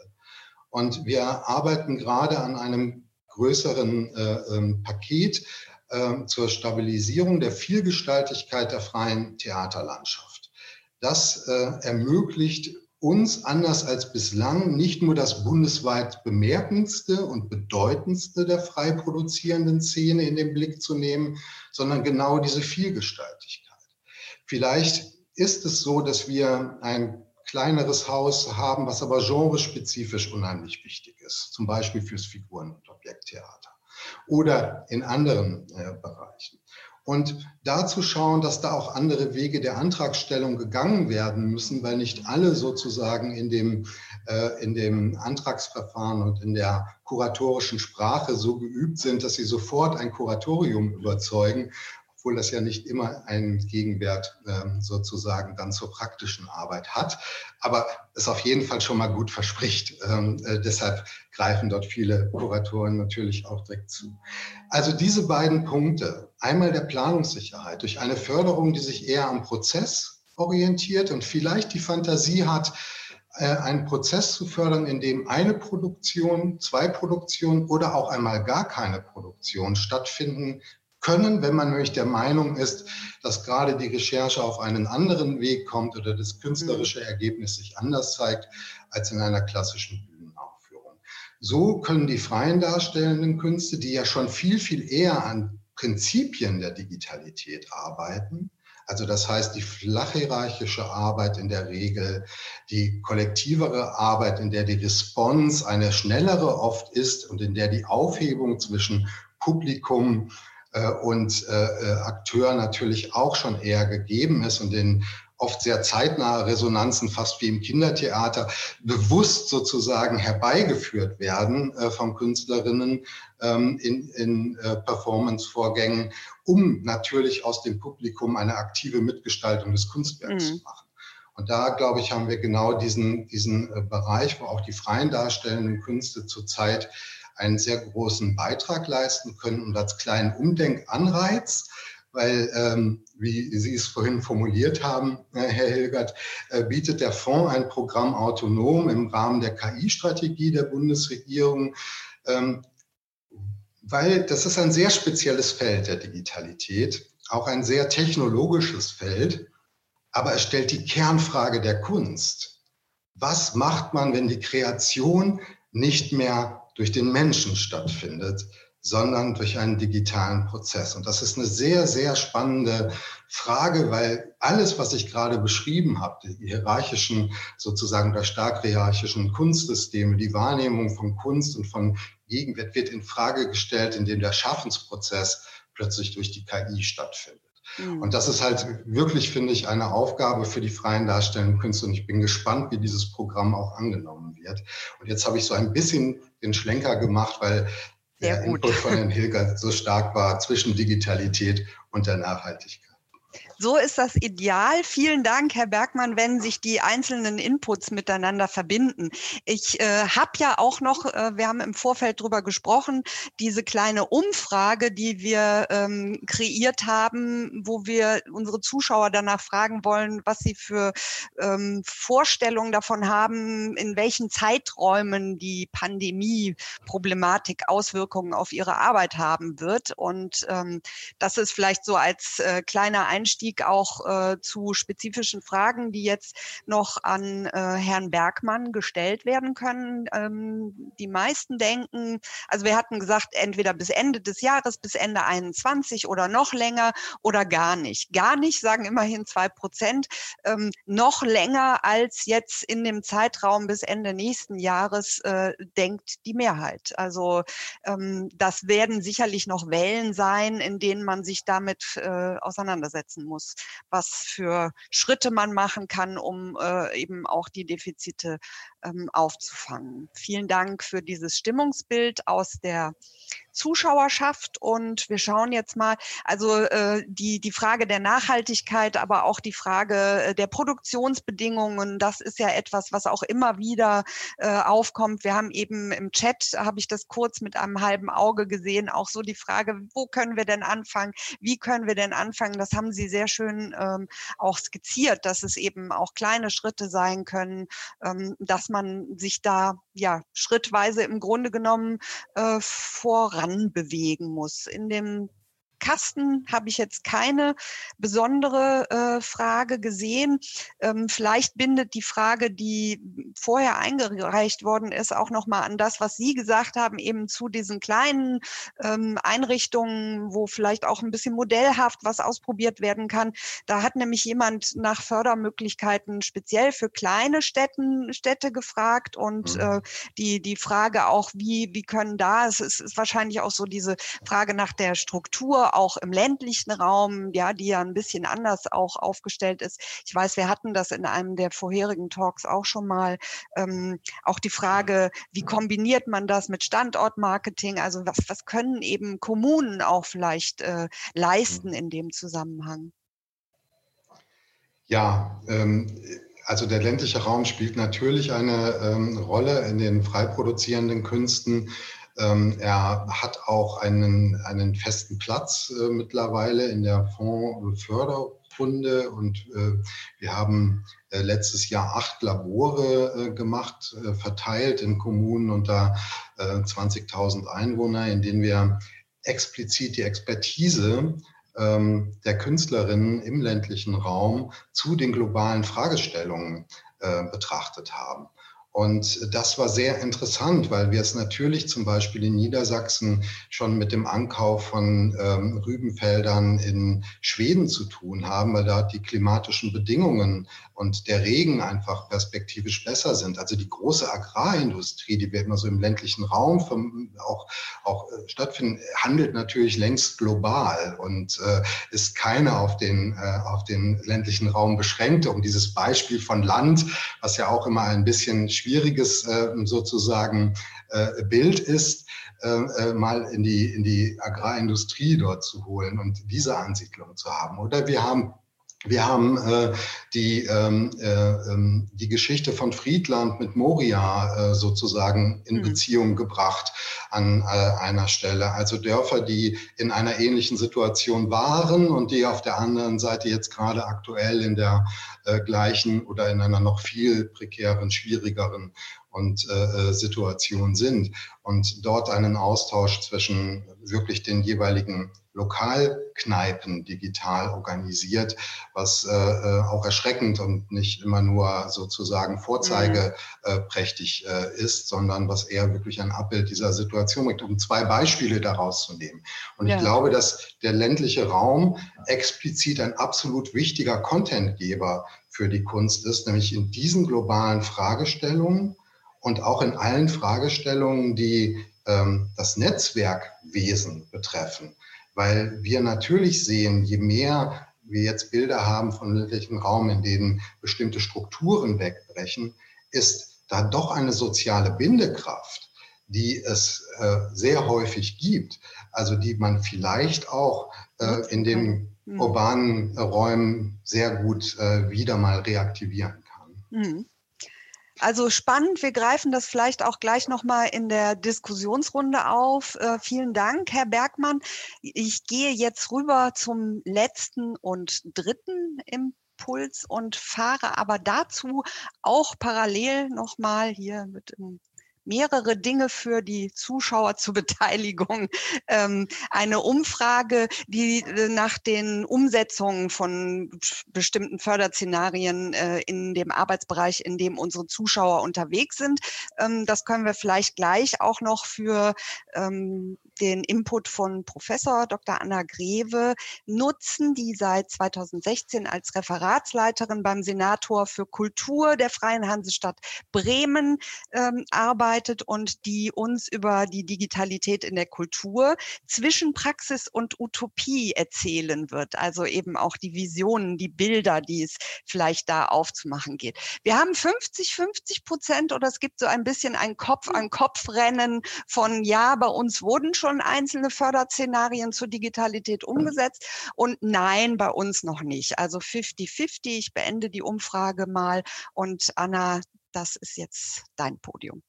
Und wir arbeiten gerade an einem größeren äh, ähm, Paket, ähm, zur Stabilisierung der Vielgestaltigkeit der freien Theaterlandschaft. Das äh, ermöglicht uns anders als bislang nicht nur das bundesweit bemerkendste und bedeutendste der frei produzierenden Szene in den Blick zu nehmen, sondern genau diese Vielgestaltigkeit. Vielleicht ist es so, dass wir ein kleineres Haus haben, was aber genrespezifisch unheimlich wichtig ist, zum Beispiel fürs Figuren- und Objekttheater oder in anderen äh, Bereichen. Und da zu schauen, dass da auch andere Wege der Antragstellung gegangen werden müssen, weil nicht alle sozusagen in dem, äh, in dem Antragsverfahren und in der kuratorischen Sprache so geübt sind, dass sie sofort ein Kuratorium überzeugen, obwohl das ja nicht immer einen Gegenwert ähm, sozusagen dann zur praktischen Arbeit hat, aber es auf jeden Fall schon mal gut verspricht. Ähm, äh, deshalb greifen dort viele Kuratoren natürlich auch direkt zu. Also diese beiden Punkte, einmal der Planungssicherheit durch eine Förderung, die sich eher am Prozess orientiert und vielleicht die Fantasie hat, äh, einen Prozess zu fördern, in dem eine Produktion, zwei Produktionen oder auch einmal gar keine Produktion stattfinden können, wenn man nämlich der Meinung ist, dass gerade die Recherche auf einen anderen Weg kommt oder das künstlerische mhm. Ergebnis sich anders zeigt als in einer klassischen Bühnenaufführung. So können die freien darstellenden Künste, die ja schon viel, viel eher an Prinzipien der Digitalität arbeiten, also das heißt, die flachhierarchische Arbeit in der Regel, die kollektivere Arbeit, in der die Response eine schnellere oft ist und in der die Aufhebung zwischen Publikum und äh, äh, Akteur natürlich auch schon eher gegeben ist und in oft sehr zeitnahe Resonanzen, fast wie im Kindertheater, bewusst sozusagen herbeigeführt werden äh, von Künstlerinnen ähm, in, in äh, Performance-Vorgängen, um natürlich aus dem Publikum eine aktive Mitgestaltung des Kunstwerks mhm. zu machen. Und da, glaube ich, haben wir genau diesen, diesen äh, Bereich, wo auch die freien darstellenden Künste zurzeit einen sehr großen Beitrag leisten können und als kleinen Umdenkanreiz weil, ähm, wie Sie es vorhin formuliert haben, äh, Herr Hilgert, äh, bietet der Fonds ein Programm autonom im Rahmen der KI-Strategie der Bundesregierung. Ähm, weil das ist ein sehr spezielles Feld der Digitalität, auch ein sehr technologisches Feld, aber es stellt die Kernfrage der Kunst. Was macht man, wenn die Kreation nicht mehr durch den Menschen stattfindet, sondern durch einen digitalen Prozess. Und das ist eine sehr, sehr spannende Frage, weil alles, was ich gerade beschrieben habe, die hierarchischen, sozusagen der stark hierarchischen Kunstsysteme, die Wahrnehmung von Kunst und von Gegenwart wird in Frage gestellt, indem der Schaffensprozess plötzlich durch die KI stattfindet. Mhm. Und das ist halt wirklich, finde ich, eine Aufgabe für die freien darstellenden Künste. Und ich bin gespannt, wie dieses Programm auch angenommen wird. Und jetzt habe ich so ein bisschen den Schlenker gemacht, weil der. Input von Herrn Hilger so stark war zwischen Digitalität und der Nachhaltigkeit. So ist das ideal. Vielen Dank, Herr Bergmann, wenn sich die einzelnen Inputs miteinander verbinden. Ich äh, habe ja auch noch, äh, wir haben im Vorfeld drüber gesprochen, diese kleine Umfrage, die wir ähm, kreiert haben, wo wir unsere Zuschauer danach fragen wollen, was sie für ähm, Vorstellungen davon haben, in welchen Zeiträumen die Pandemie-Problematik Auswirkungen auf ihre Arbeit haben wird. Und ähm, das ist vielleicht so als äh, kleiner Einstieg Einstieg auch äh, zu spezifischen Fragen, die jetzt noch an äh, Herrn Bergmann gestellt werden können. Ähm, die meisten denken, also wir hatten gesagt, entweder bis Ende des Jahres, bis Ende 21 oder noch länger oder gar nicht. Gar nicht, sagen immerhin zwei Prozent, ähm, noch länger als jetzt in dem Zeitraum bis Ende nächsten Jahres äh, denkt die Mehrheit. Also ähm, das werden sicherlich noch Wellen sein, in denen man sich damit äh, auseinandersetzen muss muss, was für Schritte man machen kann, um äh, eben auch die Defizite ähm, aufzufangen. Vielen Dank für dieses Stimmungsbild aus der Zuschauerschaft. Und wir schauen jetzt mal, also äh, die, die Frage der Nachhaltigkeit, aber auch die Frage äh, der Produktionsbedingungen, das ist ja etwas, was auch immer wieder äh, aufkommt. Wir haben eben im Chat, habe ich das kurz mit einem halben Auge gesehen, auch so die Frage, wo können wir denn anfangen, wie können wir denn anfangen, das haben Sie sehr schön ähm, auch skizziert, dass es eben auch kleine Schritte sein können, ähm, dass man sich da ja schrittweise im Grunde genommen äh, voran bewegen muss. In dem Kasten habe ich jetzt keine besondere äh, Frage gesehen. Ähm, vielleicht bindet die Frage, die vorher eingereicht worden ist, auch noch mal an das, was Sie gesagt haben, eben zu diesen kleinen ähm, Einrichtungen, wo vielleicht auch ein bisschen modellhaft was ausprobiert werden kann. Da hat nämlich jemand nach Fördermöglichkeiten speziell für kleine Städten, Städte gefragt und mhm. äh, die, die Frage auch, wie, wie können da, es ist, ist wahrscheinlich auch so diese Frage nach der Struktur auch im ländlichen Raum, ja, die ja ein bisschen anders auch aufgestellt ist. Ich weiß, wir hatten das in einem der vorherigen Talks auch schon mal. Ähm, auch die Frage, wie kombiniert man das mit Standortmarketing? Also was, was können eben Kommunen auch vielleicht äh, leisten in dem Zusammenhang? Ja, ähm, also der ländliche Raum spielt natürlich eine ähm, Rolle in den frei produzierenden Künsten. Ähm, er hat auch einen, einen festen Platz äh, mittlerweile in der Fondsförderrunde und äh, wir haben äh, letztes Jahr acht Labore äh, gemacht, äh, verteilt in Kommunen unter 20.000 Einwohner, in denen wir explizit die Expertise ähm, der Künstlerinnen im ländlichen Raum zu den globalen Fragestellungen betrachtet haben. Und das war sehr interessant, weil wir es natürlich zum Beispiel in Niedersachsen schon mit dem Ankauf von ähm, Rübenfeldern in Schweden zu tun haben, weil da die klimatischen Bedingungen und der Regen einfach perspektivisch besser sind. Also die große Agrarindustrie, die wir immer so im ländlichen Raum vom, auch, auch äh, stattfinden, handelt natürlich längst global und äh, ist keine auf den, äh, auf den ländlichen Raum beschränkt. Um dieses Beispiel von Land, was ja auch immer ein bisschen schwieriges äh, sozusagen äh, Bild ist, äh, mal in die, in die Agrarindustrie dort zu holen und diese Ansiedlung zu haben. Oder wir haben wir haben äh, die, ähm, äh, ähm, die Geschichte von Friedland mit Moria äh, sozusagen in mhm. Beziehung gebracht. an äh, einer Stelle. Also Dörfer, die in einer ähnlichen Situation waren und die auf der anderen Seite jetzt gerade aktuell in der äh, gleichen oder in einer noch viel prekären, schwierigeren und äh, äh, Situation sind und dort einen Austausch zwischen wirklich den jeweiligen Lokalkneipen digital organisiert, was äh, äh, auch erschreckend und nicht immer nur sozusagen vorzeigeprächtig äh, äh, ist, sondern was eher wirklich ein Abbild dieser Situation bringt, um zwei Beispiele daraus zu nehmen. Und ja. ich glaube, dass der ländliche Raum explizit ein absolut wichtiger Contentgeber für die Kunst ist, nämlich in diesen globalen Fragestellungen und auch in allen Fragestellungen, die ähm, das Netzwerkwesen betreffen. Weil wir natürlich sehen, je mehr wir jetzt Bilder haben von ländlichen Raum, in denen bestimmte Strukturen wegbrechen, ist da doch eine soziale Bindekraft, die es äh, sehr häufig gibt, also die man vielleicht auch äh, in den urbanen Räumen sehr gut äh, wieder mal reaktivieren kann. Mhm. Also spannend. Wir greifen das vielleicht auch gleich nochmal in der Diskussionsrunde auf. Äh, vielen Dank, Herr Bergmann. Ich gehe jetzt rüber zum letzten und dritten Impuls und fahre aber dazu auch parallel nochmal hier mit dem mehrere Dinge für die Zuschauer zur Beteiligung. [laughs] Ähm, eine Umfrage, die äh, nach den Umsetzungen von bestimmten Förderszenarien äh, in dem Arbeitsbereich, in dem unsere Zuschauer unterwegs sind. Ähm, das können wir vielleicht gleich auch noch für ähm, den Input von Professor Dr. Anna Greve nutzen, die seit 2016 als Referatsleiterin beim Senator für Kultur der Freien Hansestadt Bremen ähm, arbeitet und die uns über die Digitalität in der Kultur zwischen Praxis und Utopie erzählen wird. Also eben auch die Visionen, die Bilder, die es vielleicht da aufzumachen geht. Wir haben 50, 50 Prozent oder es gibt so ein bisschen ein Kopf-an-Kopf-Rennen von, ja, bei uns wurden schon einzelne Förderszenarien zur Digitalität umgesetzt und nein, bei uns noch nicht. Also 50-50. Ich beende die Umfrage mal und Anna, das ist jetzt dein Podium.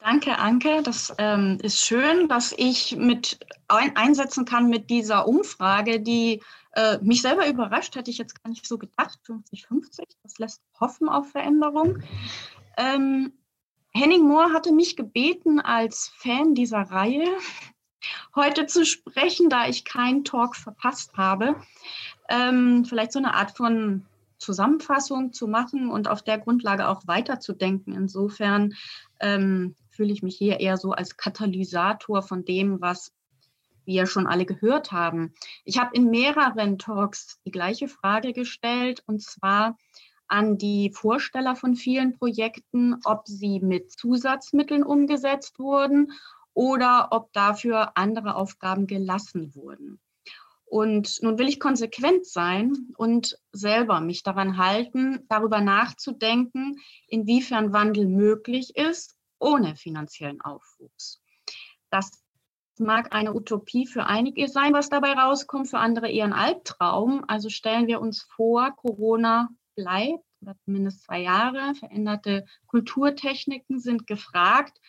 Danke, Anke. Das ähm, ist schön, dass ich mit ein, einsetzen kann mit dieser Umfrage, die äh, mich selber überrascht, hätte ich jetzt gar nicht so gedacht. 50-50, das lässt hoffen auf Veränderung. Ähm, Henning Mohr hatte mich gebeten, als Fan dieser Reihe heute zu sprechen, da ich keinen Talk verpasst habe. Ähm, vielleicht so eine Art von Zusammenfassung zu machen und auf der Grundlage auch weiterzudenken. Insofern ähm, fühle ich mich hier eher so als Katalysator von dem, was wir schon alle gehört haben. Ich habe in mehreren Talks die gleiche Frage gestellt, und zwar, an die Vorsteller von vielen Projekten, ob sie mit Zusatzmitteln umgesetzt wurden oder ob dafür andere Aufgaben gelassen wurden. Und nun will ich konsequent sein und selber mich daran halten, darüber nachzudenken, inwiefern Wandel möglich ist ohne finanziellen Aufwuchs. Das mag eine Utopie für einige sein, was dabei rauskommt, für andere eher ein Albtraum. Also stellen wir uns vor, Corona bleibt, oder zumindest zwei Jahre. Veränderte Kulturtechniken sind gefragt.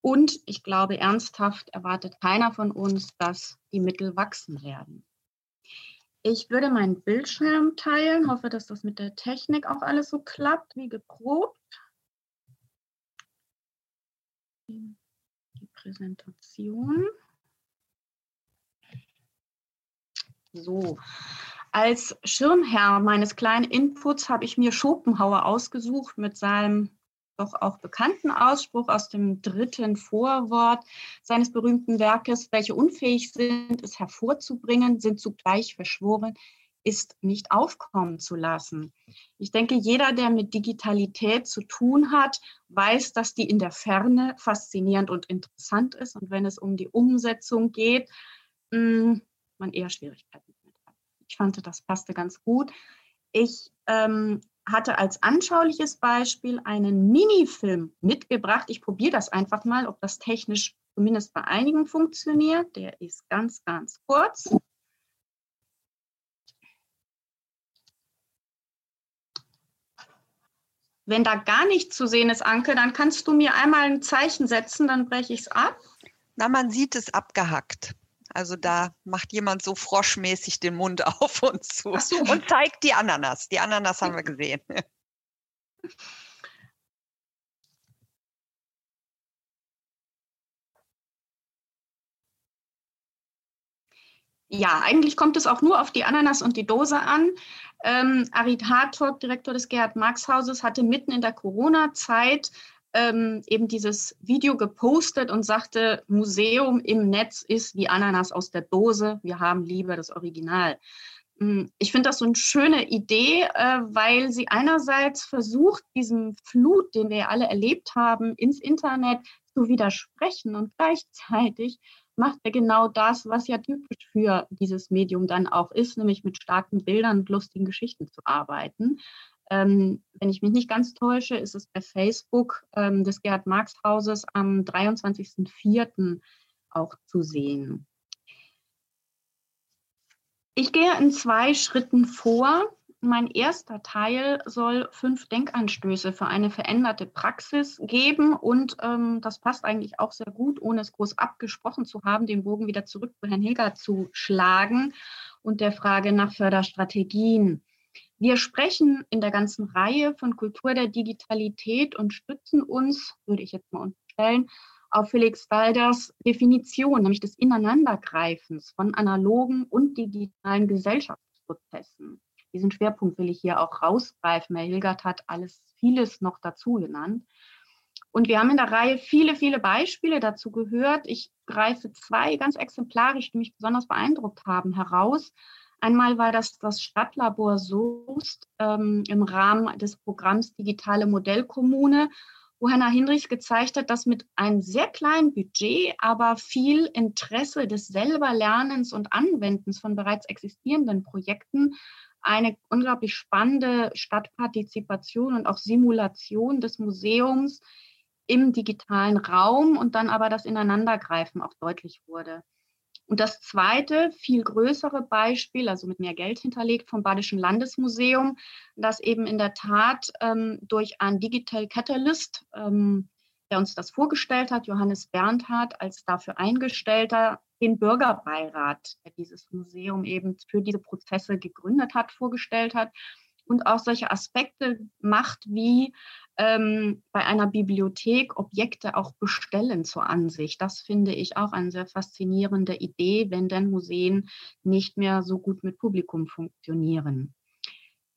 Und ich glaube, ernsthaft erwartet keiner von uns, dass die Mittel wachsen werden. Ich würde meinen Bildschirm teilen, hoffe, dass das mit der Technik auch alles so klappt wie geprobt. Die Präsentation. So, als Schirmherr meines kleinen Inputs habe ich mir Schopenhauer ausgesucht mit seinem doch auch bekannten Ausspruch aus dem dritten Vorwort seines berühmten Werkes, welche unfähig sind, es hervorzubringen, sind zugleich verschworen, ist nicht aufkommen zu lassen. Ich denke, jeder, der mit Digitalität zu tun hat, weiß, dass die in der Ferne faszinierend und interessant ist und wenn es um die Umsetzung geht, hm, man eher Schwierigkeiten ich fand, das passte ganz gut. Ich ähm, hatte als anschauliches Beispiel einen Minifilm mitgebracht. Ich probiere das einfach mal, ob das technisch zumindest bei einigen funktioniert. Der ist ganz, ganz kurz. wenn da gar nichts zu sehen ist, Anke, dann kannst du mir einmal ein Zeichen setzen, dann breche ich es ab. Na, man sieht es abgehackt. Also da macht jemand so froschmäßig den Mund [laughs] auf und zu so. und zeigt die Ananas. Die Ananas haben wir [laughs] gesehen. Ja, eigentlich kommt es auch nur auf die Ananas und die Dose an. Ähm, Arid Hartog, Direktor des Gerhard Marx Hauses, hatte mitten in der Corona-Zeit ähm, eben dieses Video gepostet und sagte, Museum im Netz ist wie Ananas aus der Dose, wir haben lieber das Original. Hm, ich finde das so eine schöne Idee, äh, weil sie einerseits versucht, diesem Flut, den wir alle erlebt haben, ins Internet zu widersprechen und gleichzeitig macht er genau das, was ja typisch für dieses Medium dann auch ist, nämlich mit starken Bildern und lustigen Geschichten zu arbeiten. Ähm, wenn ich mich nicht ganz täusche, ist es bei Facebook ähm, des Gerhard Marx Hauses am 23.04. auch zu sehen. Ich gehe in zwei Schritten vor. Mein erster Teil soll fünf Denkanstöße für eine veränderte Praxis geben und ähm, das passt eigentlich auch sehr gut, ohne es groß abgesprochen zu haben, den Bogen wieder zurück zu Herrn Hilger zu schlagen und der Frage nach Förderstrategien. Wir sprechen in der ganzen Reihe von Kultur der Digitalität und stützen uns, würde ich jetzt mal unterstellen, auf Felix Walders Definition, nämlich des Ineinandergreifens von analogen und digitalen Gesellschaftsprozessen diesen Schwerpunkt will ich hier auch rausgreifen. Herr Hilgert hat alles, vieles noch dazu genannt. Und wir haben in der Reihe viele, viele Beispiele dazu gehört. Ich greife zwei ganz exemplarisch, die mich besonders beeindruckt haben, heraus. Einmal war das das Stadtlabor Soest ähm, im Rahmen des Programms Digitale Modellkommune, wo Hanna Hinrichs gezeigt hat, dass mit einem sehr kleinen Budget, aber viel Interesse des Selberlernens und Anwendens von bereits existierenden Projekten eine unglaublich spannende Stadtpartizipation und auch Simulation des Museums im digitalen Raum und dann aber das Ineinandergreifen auch deutlich wurde. Und das zweite, viel größere Beispiel, also mit mehr Geld hinterlegt vom Badischen Landesmuseum, das eben in der Tat ähm, durch einen Digital Catalyst, ähm, der uns das vorgestellt hat, Johannes Bernhard als dafür Eingestellter, den Bürgerbeirat, der dieses Museum eben für diese Prozesse gegründet hat, vorgestellt hat und auch solche Aspekte macht, wie ähm, bei einer Bibliothek Objekte auch bestellen zur Ansicht. Das finde ich auch eine sehr faszinierende Idee, wenn denn Museen nicht mehr so gut mit Publikum funktionieren.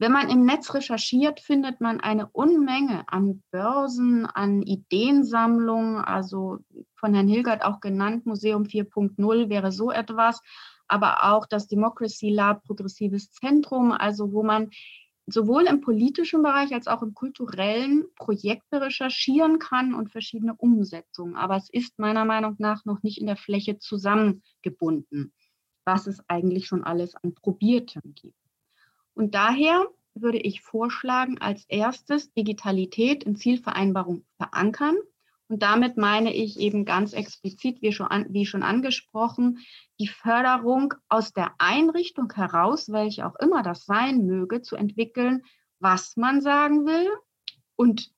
Wenn man im Netz recherchiert, findet man eine Unmenge an Börsen, an Ideensammlungen, also von Herrn Hilgert auch genannt, Museum 4.0 wäre so etwas, aber auch das Democracy Lab Progressives Zentrum, also wo man sowohl im politischen Bereich als auch im kulturellen Projekte recherchieren kann und verschiedene Umsetzungen. Aber es ist meiner Meinung nach noch nicht in der Fläche zusammengebunden, was es eigentlich schon alles an Probiertem gibt. Und daher würde ich vorschlagen, als erstes Digitalität in Zielvereinbarung verankern. Und damit meine ich eben ganz explizit, wie schon, an, wie schon angesprochen, die Förderung aus der Einrichtung heraus, welche auch immer das sein möge, zu entwickeln, was man sagen will und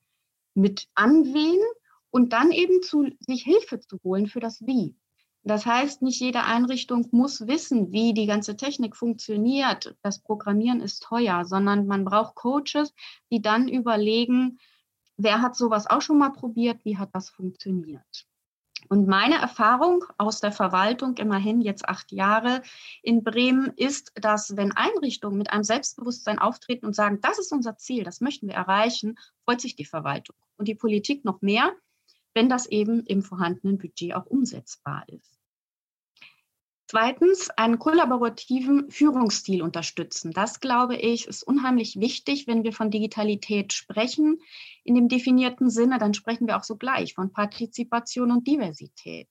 mit anwehen und dann eben zu sich Hilfe zu holen für das Wie. Das heißt, nicht jede Einrichtung muss wissen, wie die ganze Technik funktioniert. Das Programmieren ist teuer, sondern man braucht Coaches, die dann überlegen, wer hat sowas auch schon mal probiert, wie hat das funktioniert. Und meine Erfahrung aus der Verwaltung, immerhin jetzt acht Jahre in Bremen, ist, dass wenn Einrichtungen mit einem Selbstbewusstsein auftreten und sagen, das ist unser Ziel, das möchten wir erreichen, freut sich die Verwaltung und die Politik noch mehr, wenn das eben im vorhandenen Budget auch umsetzbar ist. Zweitens, einen kollaborativen Führungsstil unterstützen. Das, glaube ich, ist unheimlich wichtig, wenn wir von Digitalität sprechen. In dem definierten Sinne, dann sprechen wir auch sogleich von Partizipation und Diversität.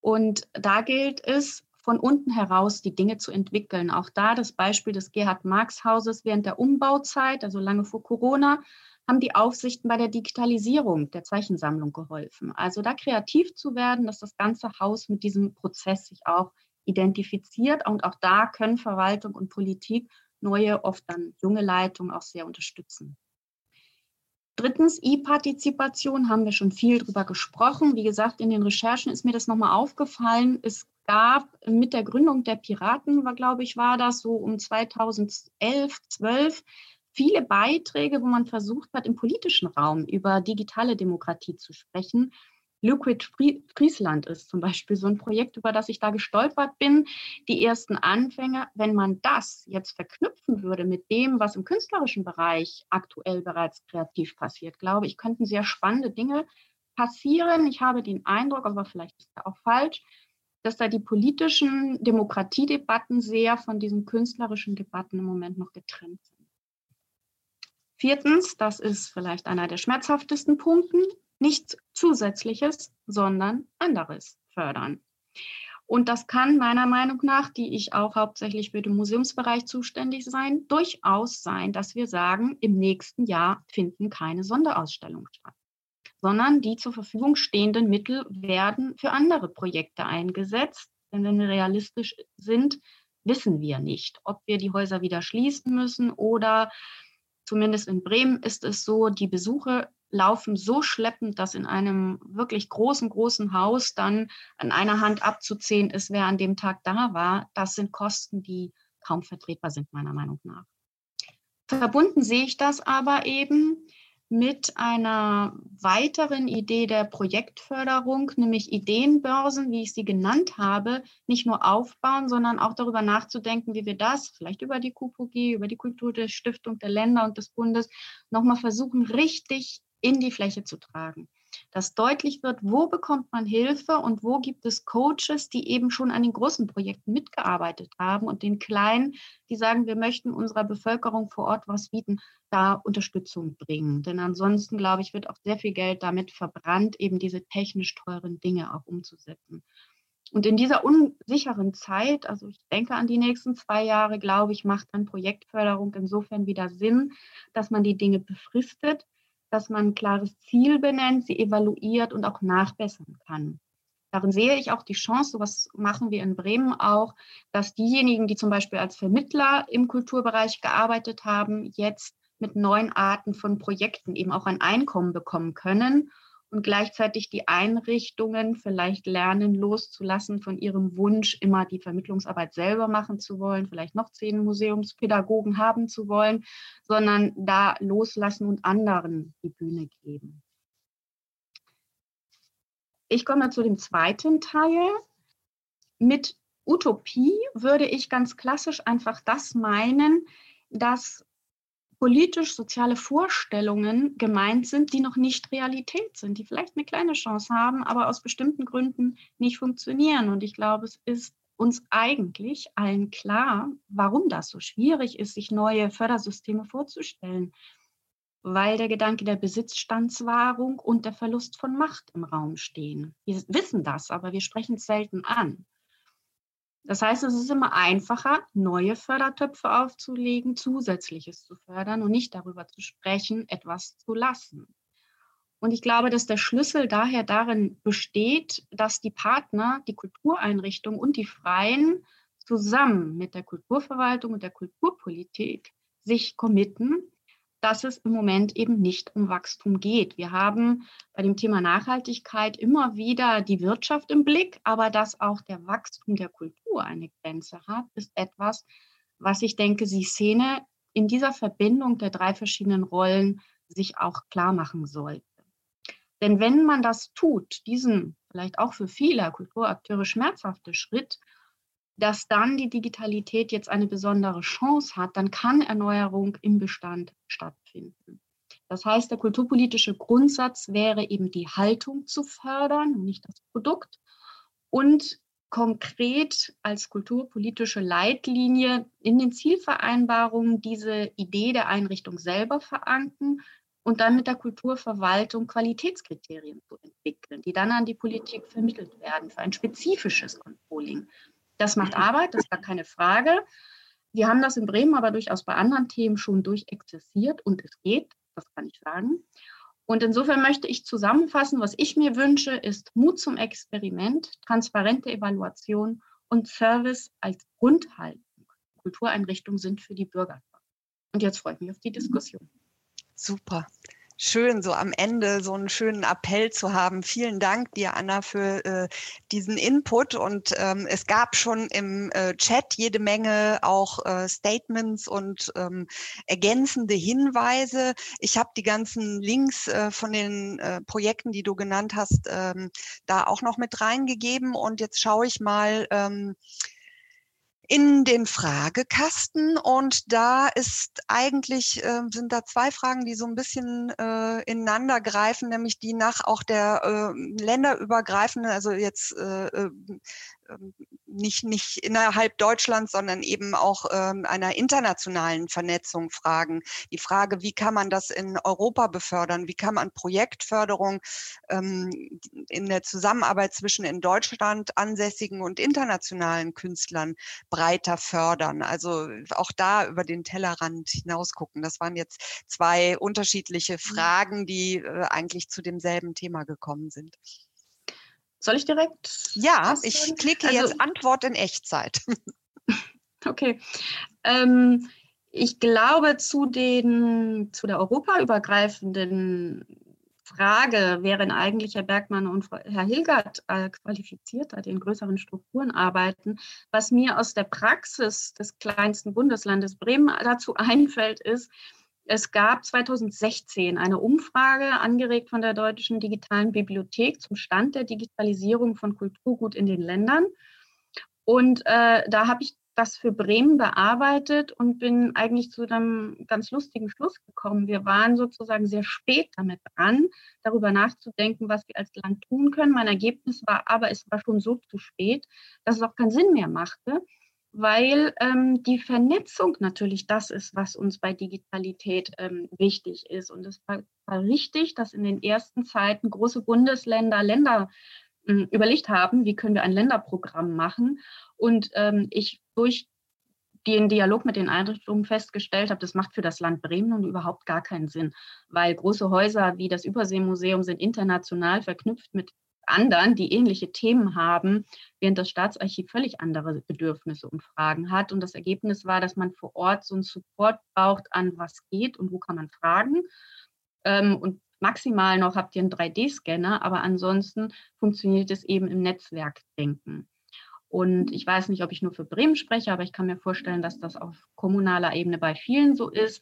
Und da gilt es, von unten heraus die Dinge zu entwickeln. Auch da das Beispiel des Gerhard Marx Hauses während der Umbauzeit, also lange vor Corona, haben die Aufsichten bei der Digitalisierung der Zeichensammlung geholfen. Also da kreativ zu werden, dass das ganze Haus mit diesem Prozess sich auch identifiziert. Und auch da können Verwaltung und Politik neue, oft dann junge Leitungen auch sehr unterstützen. Drittens, E-Partizipation, haben wir schon viel drüber gesprochen. Wie gesagt, in den Recherchen ist mir das nochmal aufgefallen. Es gab mit der Gründung der Piraten, war, glaube ich, war das so um 2011, 12, viele Beiträge, wo man versucht hat, im politischen Raum über digitale Demokratie zu sprechen. Liquid Friesland ist zum Beispiel so ein Projekt, über das ich da gestolpert bin. Die ersten Anfänge, wenn man das jetzt verknüpfen würde mit dem, was im künstlerischen Bereich aktuell bereits kreativ passiert, glaube ich, könnten sehr spannende Dinge passieren. Ich habe den Eindruck, aber vielleicht ist er auch falsch, dass da die politischen Demokratiedebatten sehr von diesen künstlerischen Debatten im Moment noch getrennt sind. Viertens, das ist vielleicht einer der schmerzhaftesten Punkte, nichts Zusätzliches, sondern anderes fördern. Und das kann meiner Meinung nach, die ich auch hauptsächlich für den Museumsbereich zuständig sein, durchaus sein, dass wir sagen, im nächsten Jahr finden keine Sonderausstellungen statt, sondern die zur Verfügung stehenden Mittel werden für andere Projekte eingesetzt. Denn wenn wir realistisch sind, wissen wir nicht, ob wir die Häuser wieder schließen müssen oder zumindest in Bremen ist es so, die Besuche laufen so schleppend, dass in einem wirklich großen, großen Haus dann an einer Hand abzuzählen ist, wer an dem Tag da war. Das sind Kosten, die kaum vertretbar sind, meiner Meinung nach. Verbunden sehe ich das aber eben mit einer weiteren Idee der Projektförderung, nämlich Ideenbörsen, wie ich sie genannt habe, nicht nur aufbauen, sondern auch darüber nachzudenken, wie wir das vielleicht über die KUPOG, über die Kulturstiftung der Länder und des Bundes nochmal versuchen, richtig in die Fläche zu tragen. Dass deutlich wird, wo bekommt man Hilfe und wo gibt es Coaches, die eben schon an den großen Projekten mitgearbeitet haben und den kleinen, die sagen, wir möchten unserer Bevölkerung vor Ort was bieten, da Unterstützung bringen. Denn ansonsten, glaube ich, wird auch sehr viel Geld damit verbrannt, eben diese technisch teuren Dinge auch umzusetzen. Und in dieser unsicheren Zeit, also ich denke an die nächsten zwei Jahre, glaube ich, macht dann Projektförderung insofern wieder Sinn, dass man die Dinge befristet dass man ein klares Ziel benennt, sie evaluiert und auch nachbessern kann. Darin sehe ich auch die Chance, so was machen wir in Bremen auch, dass diejenigen, die zum Beispiel als Vermittler im Kulturbereich gearbeitet haben, jetzt mit neuen Arten von Projekten eben auch ein Einkommen bekommen können und gleichzeitig die Einrichtungen vielleicht lernen loszulassen von ihrem Wunsch, immer die Vermittlungsarbeit selber machen zu wollen, vielleicht noch zehn Museumspädagogen haben zu wollen, sondern da loslassen und anderen die Bühne geben. Ich komme zu dem zweiten Teil. Mit Utopie würde ich ganz klassisch einfach das meinen, dass politisch-soziale Vorstellungen gemeint sind, die noch nicht Realität sind, die vielleicht eine kleine Chance haben, aber aus bestimmten Gründen nicht funktionieren. Und ich glaube, es ist uns eigentlich allen klar, warum das so schwierig ist, sich neue Fördersysteme vorzustellen, weil der Gedanke der Besitzstandswahrung und der Verlust von Macht im Raum stehen. Wir wissen das, aber wir sprechen es selten an. Das heißt, es ist immer einfacher, neue Fördertöpfe aufzulegen, zusätzliches zu fördern und nicht darüber zu sprechen, etwas zu lassen. Und ich glaube, dass der Schlüssel daher darin besteht, dass die Partner, die Kultureinrichtungen und die Freien zusammen mit der Kulturverwaltung und der Kulturpolitik sich committen, dass es im Moment eben nicht um Wachstum geht. Wir haben bei dem Thema Nachhaltigkeit immer wieder die Wirtschaft im Blick, aber dass auch der Wachstum der Kultur eine Grenze hat, ist etwas, was ich denke, die Szene in dieser Verbindung der drei verschiedenen Rollen sich auch klar machen sollte. Denn wenn man das tut, diesen vielleicht auch für viele Kulturakteure schmerzhafte Schritt, dass dann die Digitalität jetzt eine besondere Chance hat, dann kann Erneuerung im Bestand stattfinden. Das heißt, der kulturpolitische Grundsatz wäre eben die Haltung zu fördern, nicht das Produkt. Und konkret als kulturpolitische Leitlinie in den Zielvereinbarungen diese Idee der Einrichtung selber verankern und dann mit der Kulturverwaltung Qualitätskriterien zu entwickeln, die dann an die Politik vermittelt werden für ein spezifisches Controlling das macht Arbeit, das ist gar keine Frage. Wir haben das in Bremen aber durchaus bei anderen Themen schon durchexerziert und es geht, das kann ich sagen. Und insofern möchte ich zusammenfassen, was ich mir wünsche, ist Mut zum Experiment, transparente Evaluation und Service als Grundhaltung. Kultureinrichtungen sind für die Bürger. Und jetzt freue ich mich auf die Diskussion. Super. Schön, so am Ende so einen schönen Appell zu haben. Vielen Dank dir, Anna, für äh, diesen Input. Und ähm, es gab schon im äh, Chat jede Menge auch äh, Statements und ähm, ergänzende Hinweise. Ich habe die ganzen Links äh, von den äh, Projekten, die du genannt hast, ähm, da auch noch mit reingegeben. Und jetzt schaue ich mal. Ähm, in den Fragekasten und da ist eigentlich äh, sind da zwei Fragen, die so ein bisschen äh, ineinander greifen, nämlich die nach auch der äh, länderübergreifenden, also jetzt äh, äh nicht, nicht innerhalb Deutschlands, sondern eben auch ähm, einer internationalen Vernetzung fragen. Die Frage, wie kann man das in Europa befördern? Wie kann man Projektförderung ähm, in der Zusammenarbeit zwischen in Deutschland ansässigen und internationalen Künstlern breiter fördern? Also auch da über den Tellerrand hinaus gucken. Das waren jetzt zwei unterschiedliche mhm. Fragen, die äh, eigentlich zu demselben Thema gekommen sind. Soll ich direkt? Ja, ich klicke also, jetzt Antwort in Echtzeit. [laughs] okay. Ähm, ich glaube, zu, den, zu der europaübergreifenden Frage, wären eigentlich Herr Bergmann und Herr Hilgert äh, qualifizierter, die in größeren Strukturen arbeiten. Was mir aus der Praxis des kleinsten Bundeslandes Bremen dazu [laughs] einfällt, ist, es gab 2016 eine Umfrage, angeregt von der Deutschen Digitalen Bibliothek zum Stand der Digitalisierung von Kulturgut in den Ländern. Und äh, da habe ich das für Bremen bearbeitet und bin eigentlich zu einem ganz lustigen Schluss gekommen. Wir waren sozusagen sehr spät damit dran, darüber nachzudenken, was wir als Land tun können. Mein Ergebnis war aber, es war schon so zu spät, dass es auch keinen Sinn mehr machte weil ähm, die Vernetzung natürlich das ist, was uns bei Digitalität ähm, wichtig ist. Und es war, war, richtig, dass in den ersten Zeiten große Bundesländer Länder äh, überlegt haben, wie können wir ein Länderprogramm machen. Und ähm, ich durch den Dialog mit den Einrichtungen festgestellt habe, das macht für das Land Bremen nun überhaupt gar keinen Sinn, weil große Häuser wie das Überseemuseum sind international verknüpft mit anderen, die ähnliche Themen haben, während das Staatsarchiv völlig andere Bedürfnisse und Fragen hat. Und das Ergebnis war, dass man vor Ort so einen Support braucht an was geht und wo kann man fragen. Ähm, und maximal noch habt ihr einen 3D-Scanner, aber ansonsten funktioniert es eben im Netzwerkdenken. Und ich weiß nicht, ob ich nur für Bremen spreche, aber ich kann mir vorstellen, dass das auf kommunaler Ebene bei vielen so ist.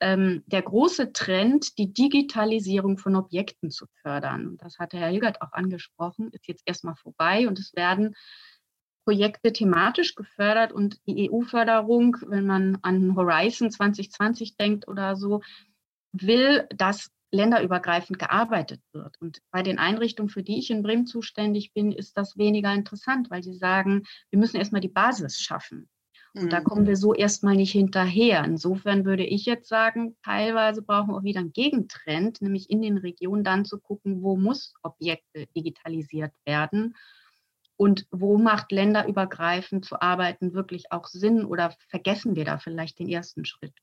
Ähm, der große Trend, die Digitalisierung von Objekten zu fördern, und das hatte Herr Hilgert auch angesprochen, ist jetzt erstmal vorbei und es werden Projekte thematisch gefördert und die EU-Förderung, wenn man an Horizon 2020 denkt oder so, will, dass länderübergreifend gearbeitet wird. Und bei den Einrichtungen, für die ich in Bremen zuständig bin, ist das weniger interessant, weil sie sagen, wir müssen erstmal die Basis schaffen. Und mhm. da kommen wir so erstmal nicht hinterher. Insofern würde ich jetzt sagen, teilweise brauchen wir auch wieder einen Gegentrend, nämlich in den Regionen dann zu gucken, wo muss Objekte digitalisiert werden und wo macht länderübergreifend zu arbeiten wirklich auch Sinn oder vergessen wir da vielleicht den ersten Schritt?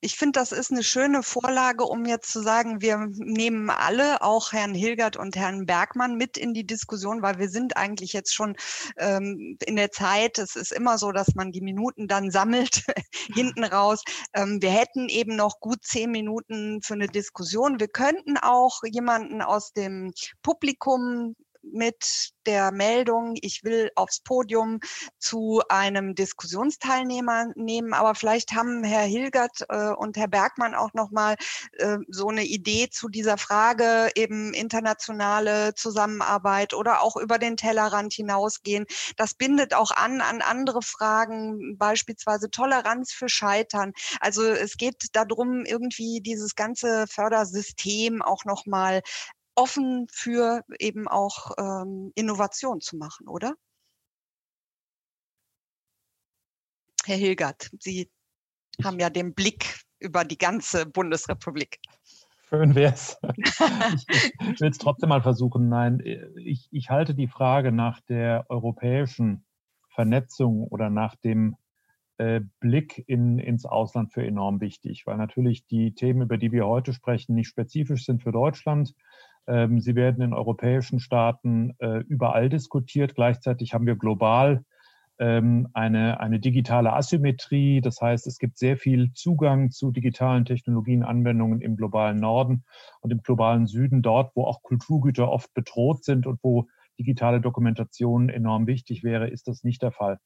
Ich finde, das ist eine schöne Vorlage, um jetzt zu sagen, wir nehmen alle, auch Herrn Hilgert und Herrn Bergmann, mit in die Diskussion, weil wir sind eigentlich jetzt schon ähm, in der Zeit. Es ist immer so, dass man die Minuten dann sammelt [laughs] hinten raus. Ähm, wir hätten eben noch gut zehn Minuten für eine Diskussion. Wir könnten auch jemanden aus dem Publikum mit der Meldung, ich will aufs Podium zu einem Diskussionsteilnehmer nehmen. Aber vielleicht haben Herr Hilgert äh, und Herr Bergmann auch noch mal äh, so eine Idee zu dieser Frage eben internationale Zusammenarbeit oder auch über den Tellerrand hinausgehen. Das bindet auch an an andere Fragen, beispielsweise Toleranz für Scheitern. Also es geht darum, irgendwie dieses ganze Fördersystem auch noch mal offen für eben auch ähm, Innovation zu machen, oder? Herr Hilgert, Sie haben ja den Blick über die ganze Bundesrepublik. Schön wäre es. [laughs] ich will es trotzdem mal versuchen. Nein, ich, ich halte die Frage nach der europäischen Vernetzung oder nach dem äh, Blick in, ins Ausland für enorm wichtig, weil natürlich die Themen, über die wir heute sprechen, nicht spezifisch sind für Deutschland, sie werden in europäischen Staaten äh, überall diskutiert. Gleichzeitig haben wir global ähm, eine, eine digitale Asymmetrie. Das heißt, es gibt sehr viel Zugang zu digitalen Technologien, Anwendungen im globalen Norden und im globalen Süden, dort, wo auch Kulturgüter oft bedroht sind und wo digitale Dokumentation enorm wichtig wäre, ist das nicht der Fall.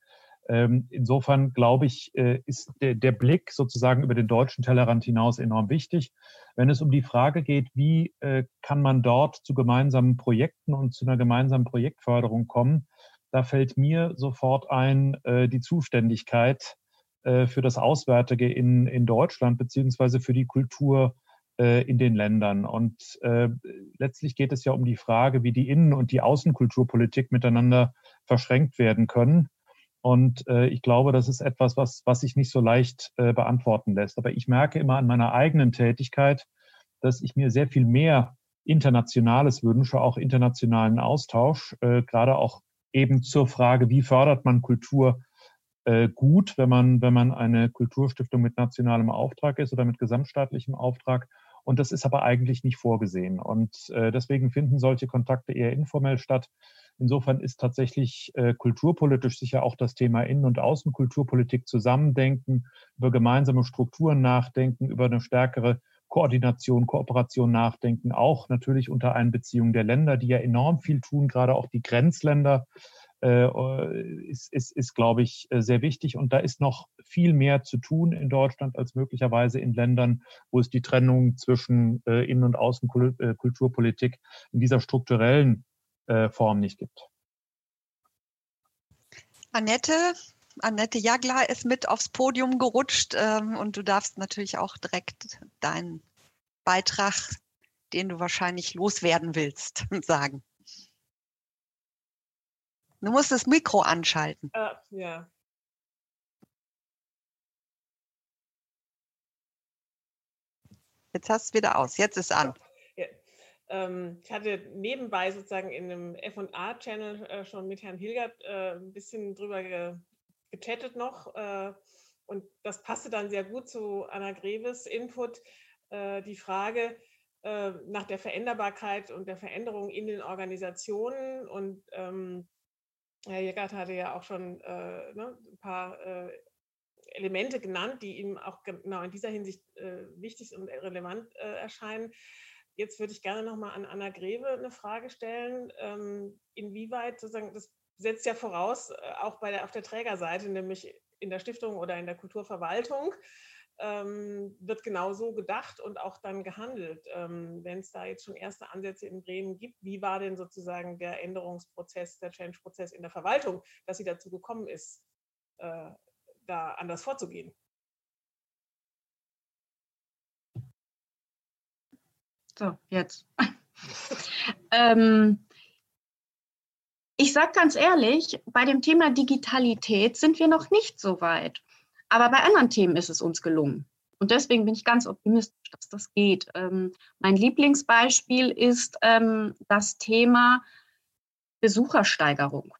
Ähm, insofern glaube ich, äh, ist der, Blick sozusagen über den deutschen Tellerrand hinaus enorm wichtig. Wenn es um die Frage geht, wie äh, kann man dort zu gemeinsamen Projekten und zu einer gemeinsamen Projektförderung kommen, da fällt mir sofort ein äh, die Zuständigkeit für das Auswärtige in, in Deutschland beziehungsweise für die Kultur in den Ländern. Und letztlich geht es ja um die Frage, wie die Innen- und die Außenkulturpolitik miteinander verschränkt werden können. Und äh, ich glaube, das ist etwas, was, was sich nicht so leicht äh, beantworten lässt. Aber ich merke immer an meiner eigenen Tätigkeit, dass ich mir sehr viel mehr Internationales wünsche, auch internationalen Austausch, äh, gerade auch eben zur Frage, wie fördert man Kultur äh, gut, wenn man, wenn man eine Kulturstiftung mit nationalem Auftrag ist oder mit gesamtstaatlichem Auftrag. Und das ist aber eigentlich nicht vorgesehen. Und äh, deswegen finden solche Kontakte eher informell statt. Insofern ist tatsächlich äh, kulturpolitisch sicher auch das Thema Innen- und Außenkulturpolitik zusammendenken, über gemeinsame Strukturen nachdenken, über eine stärkere Koordination, Kooperation nachdenken, auch natürlich unter Einbeziehung der Länder, die ja enorm viel tun, gerade auch die Grenzländer, äh, ist, ist, ist, glaube ich, äh, sehr wichtig. Und da ist noch viel mehr zu tun in Deutschland als möglicherweise in Ländern, wo es die Trennung zwischen äh, Innen- und Außenkulturpolitik in dieser strukturellen äh, Form nicht gibt. Annette, Annette Jagler ist mit aufs Podium gerutscht ähm, und du darfst natürlich auch direkt deinen Beitrag, den du wahrscheinlich loswerden willst, [laughs] sagen. Du musst das Mikro anschalten. Uh, ja. Jetzt hast du es wieder aus. Jetzt ist an. Ähm, ich hatte nebenbei sozusagen in einem FA-Channel äh, schon mit Herrn Hilgert äh, ein bisschen drüber ge gechattet noch. Äh, und das passte dann sehr gut zu Anna Greves Input. die Frage nach der Veränderbarkeit und der Veränderung in den Organisationen. Und ähm, Herr Hilgert hatte ja auch schon ne, ein paar Elemente genannt, die ihm auch genau in dieser Hinsicht wichtig und relevant erscheinen. Jetzt würde ich gerne nochmal an Anna Greve eine Frage stellen. Ähm, inwieweit sozusagen, das setzt ja voraus, äh, auch bei der, auf der Trägerseite, nämlich in der Stiftung oder in der Kulturverwaltung, ähm, wird genau so gedacht und auch dann gehandelt. Ähm, Wenn es da jetzt schon erste Ansätze in Bremen gibt, wie war denn sozusagen der Änderungsprozess, der Change-Prozess in der Verwaltung, dass sie dazu gekommen ist, äh, da anders vorzugehen? So, jetzt. [laughs] ähm, ich sage ganz ehrlich, bei dem Thema Digitalität sind wir noch nicht so weit. Aber bei anderen Themen ist es uns gelungen. Und deswegen bin ich ganz optimistisch, dass das geht. Ähm, mein Lieblingsbeispiel ist ähm, das Thema Besuchersteigerung.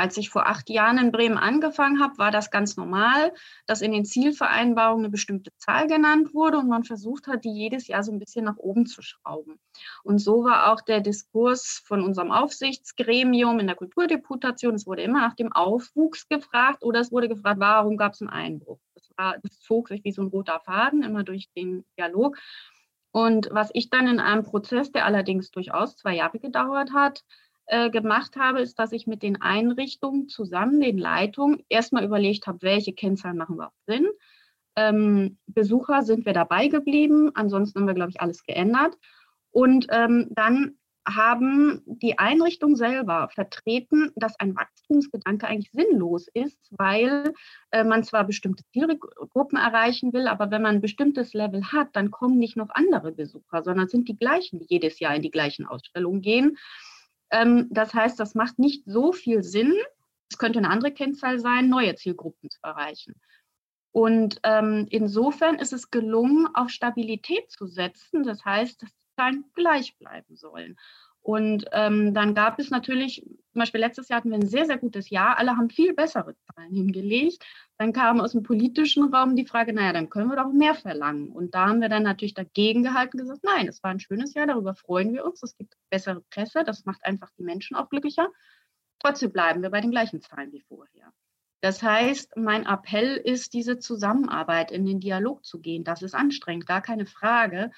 Als ich vor acht Jahren in Bremen angefangen habe, war das ganz normal, dass in den Zielvereinbarungen eine bestimmte Zahl genannt wurde und man versucht hat, die jedes Jahr so ein bisschen nach oben zu schrauben. Und so war auch der Diskurs von unserem Aufsichtsgremium in der Kulturdeputation. Es wurde immer nach dem Aufwuchs gefragt oder es wurde gefragt, warum gab es einen Einbruch. Das, war, das zog sich wie so ein roter Faden immer durch den Dialog. Und was ich dann in einem Prozess, der allerdings durchaus zwei Jahre gedauert hat, äh, gemacht habe, ist, dass ich mit den Einrichtungen zusammen, den Leitungen, erstmal überlegt habe, welche Kennzahlen machen überhaupt Sinn. Ähm, Besucher sind wir dabei geblieben, ansonsten haben wir, glaube ich, alles geändert. Und ähm, dann haben die Einrichtungen selber vertreten, dass ein Wachstumsgedanke eigentlich sinnlos ist, weil äh, man zwar bestimmte Zielgruppen erreichen will, aber wenn man ein bestimmtes Level hat, dann kommen nicht noch andere Besucher, sondern sind die gleichen, die jedes Jahr in die gleichen Ausstellungen gehen. Ähm, das heißt, das macht nicht so viel Sinn. Es könnte eine andere Kennzahl sein, neue Zielgruppen zu erreichen. Und ähm, insofern ist es gelungen, auf Stabilität zu setzen. Das heißt, dass die Zahlen gleich bleiben sollen. Und ähm, dann gab es natürlich, zum Beispiel letztes Jahr hatten wir ein sehr, sehr gutes Jahr. Alle haben viel bessere Zahlen hingelegt. Dann kam aus dem politischen Raum die Frage, naja, dann können wir doch mehr verlangen. Und da haben wir dann natürlich dagegen gehalten gesagt, nein, es war ein schönes Jahr, darüber freuen wir uns. Es gibt bessere Presse, das macht einfach die Menschen auch glücklicher. Trotzdem bleiben wir bei den gleichen Zahlen wie vorher. Das heißt, mein Appell ist, diese Zusammenarbeit in den Dialog zu gehen. Das ist anstrengend, gar keine Frage.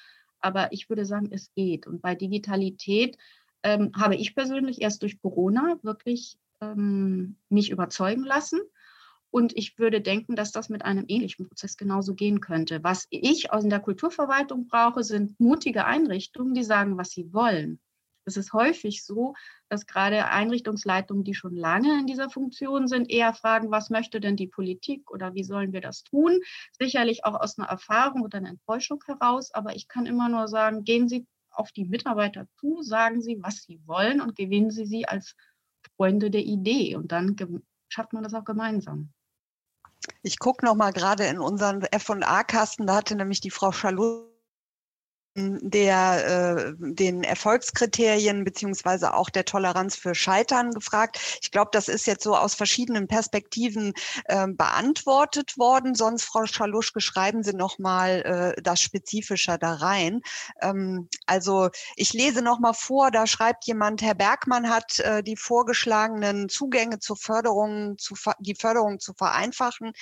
Aber ich würde sagen, es geht. Und bei Digitalität ähm, habe ich persönlich erst durch Corona wirklich ähm, mich überzeugen lassen. Und ich würde denken, dass das mit einem ähnlichen Prozess genauso gehen könnte. Was ich aus der Kulturverwaltung brauche, sind mutige Einrichtungen, die sagen, was sie wollen. Es ist häufig so, dass gerade Einrichtungsleitungen, die schon lange in dieser Funktion sind, eher fragen, was möchte denn die Politik oder wie sollen wir das tun? Sicherlich auch aus einer Erfahrung oder einer Enttäuschung heraus, aber ich kann immer nur sagen, gehen Sie auf die Mitarbeiter zu, sagen Sie, was Sie wollen und gewinnen Sie sie als Freunde der Idee und dann schafft man das auch gemeinsam. Ich gucke noch mal gerade in unseren F&A-Kasten, da hatte nämlich die Frau Schalot der äh, den Erfolgskriterien beziehungsweise auch der Toleranz für Scheitern gefragt. Ich glaube, das ist jetzt so aus verschiedenen Perspektiven äh, beantwortet worden. Sonst, Frau Schaluschke, schreiben Sie noch mal äh, das spezifischer da rein. Ähm, also ich lese noch mal vor. Da schreibt jemand: Herr Bergmann hat äh, die vorgeschlagenen Zugänge zur Förderung, zu, die Förderung zu vereinfachen.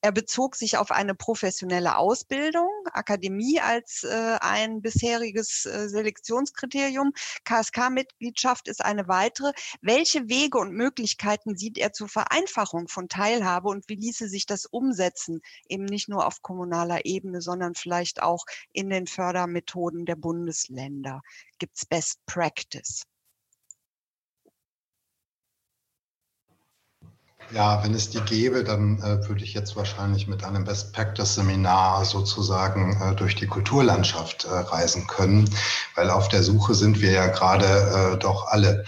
Er bezog sich auf eine professionelle Ausbildung, Akademie als äh, ein bisheriges äh, Selektionskriterium. KSK-Mitgliedschaft ist eine weitere. Welche Wege und Möglichkeiten sieht er zur Vereinfachung von Teilhabe und wie ließe sich das umsetzen, eben nicht nur auf kommunaler Ebene, sondern vielleicht auch in den Fördermethoden der Bundesländer? Gibt es Best Practice? Ja, wenn es die gäbe, dann äh, würde ich jetzt wahrscheinlich mit einem Best Practice Seminar sozusagen äh, durch die Kulturlandschaft äh, reisen können, weil auf der Suche sind wir ja gerade äh, doch alle.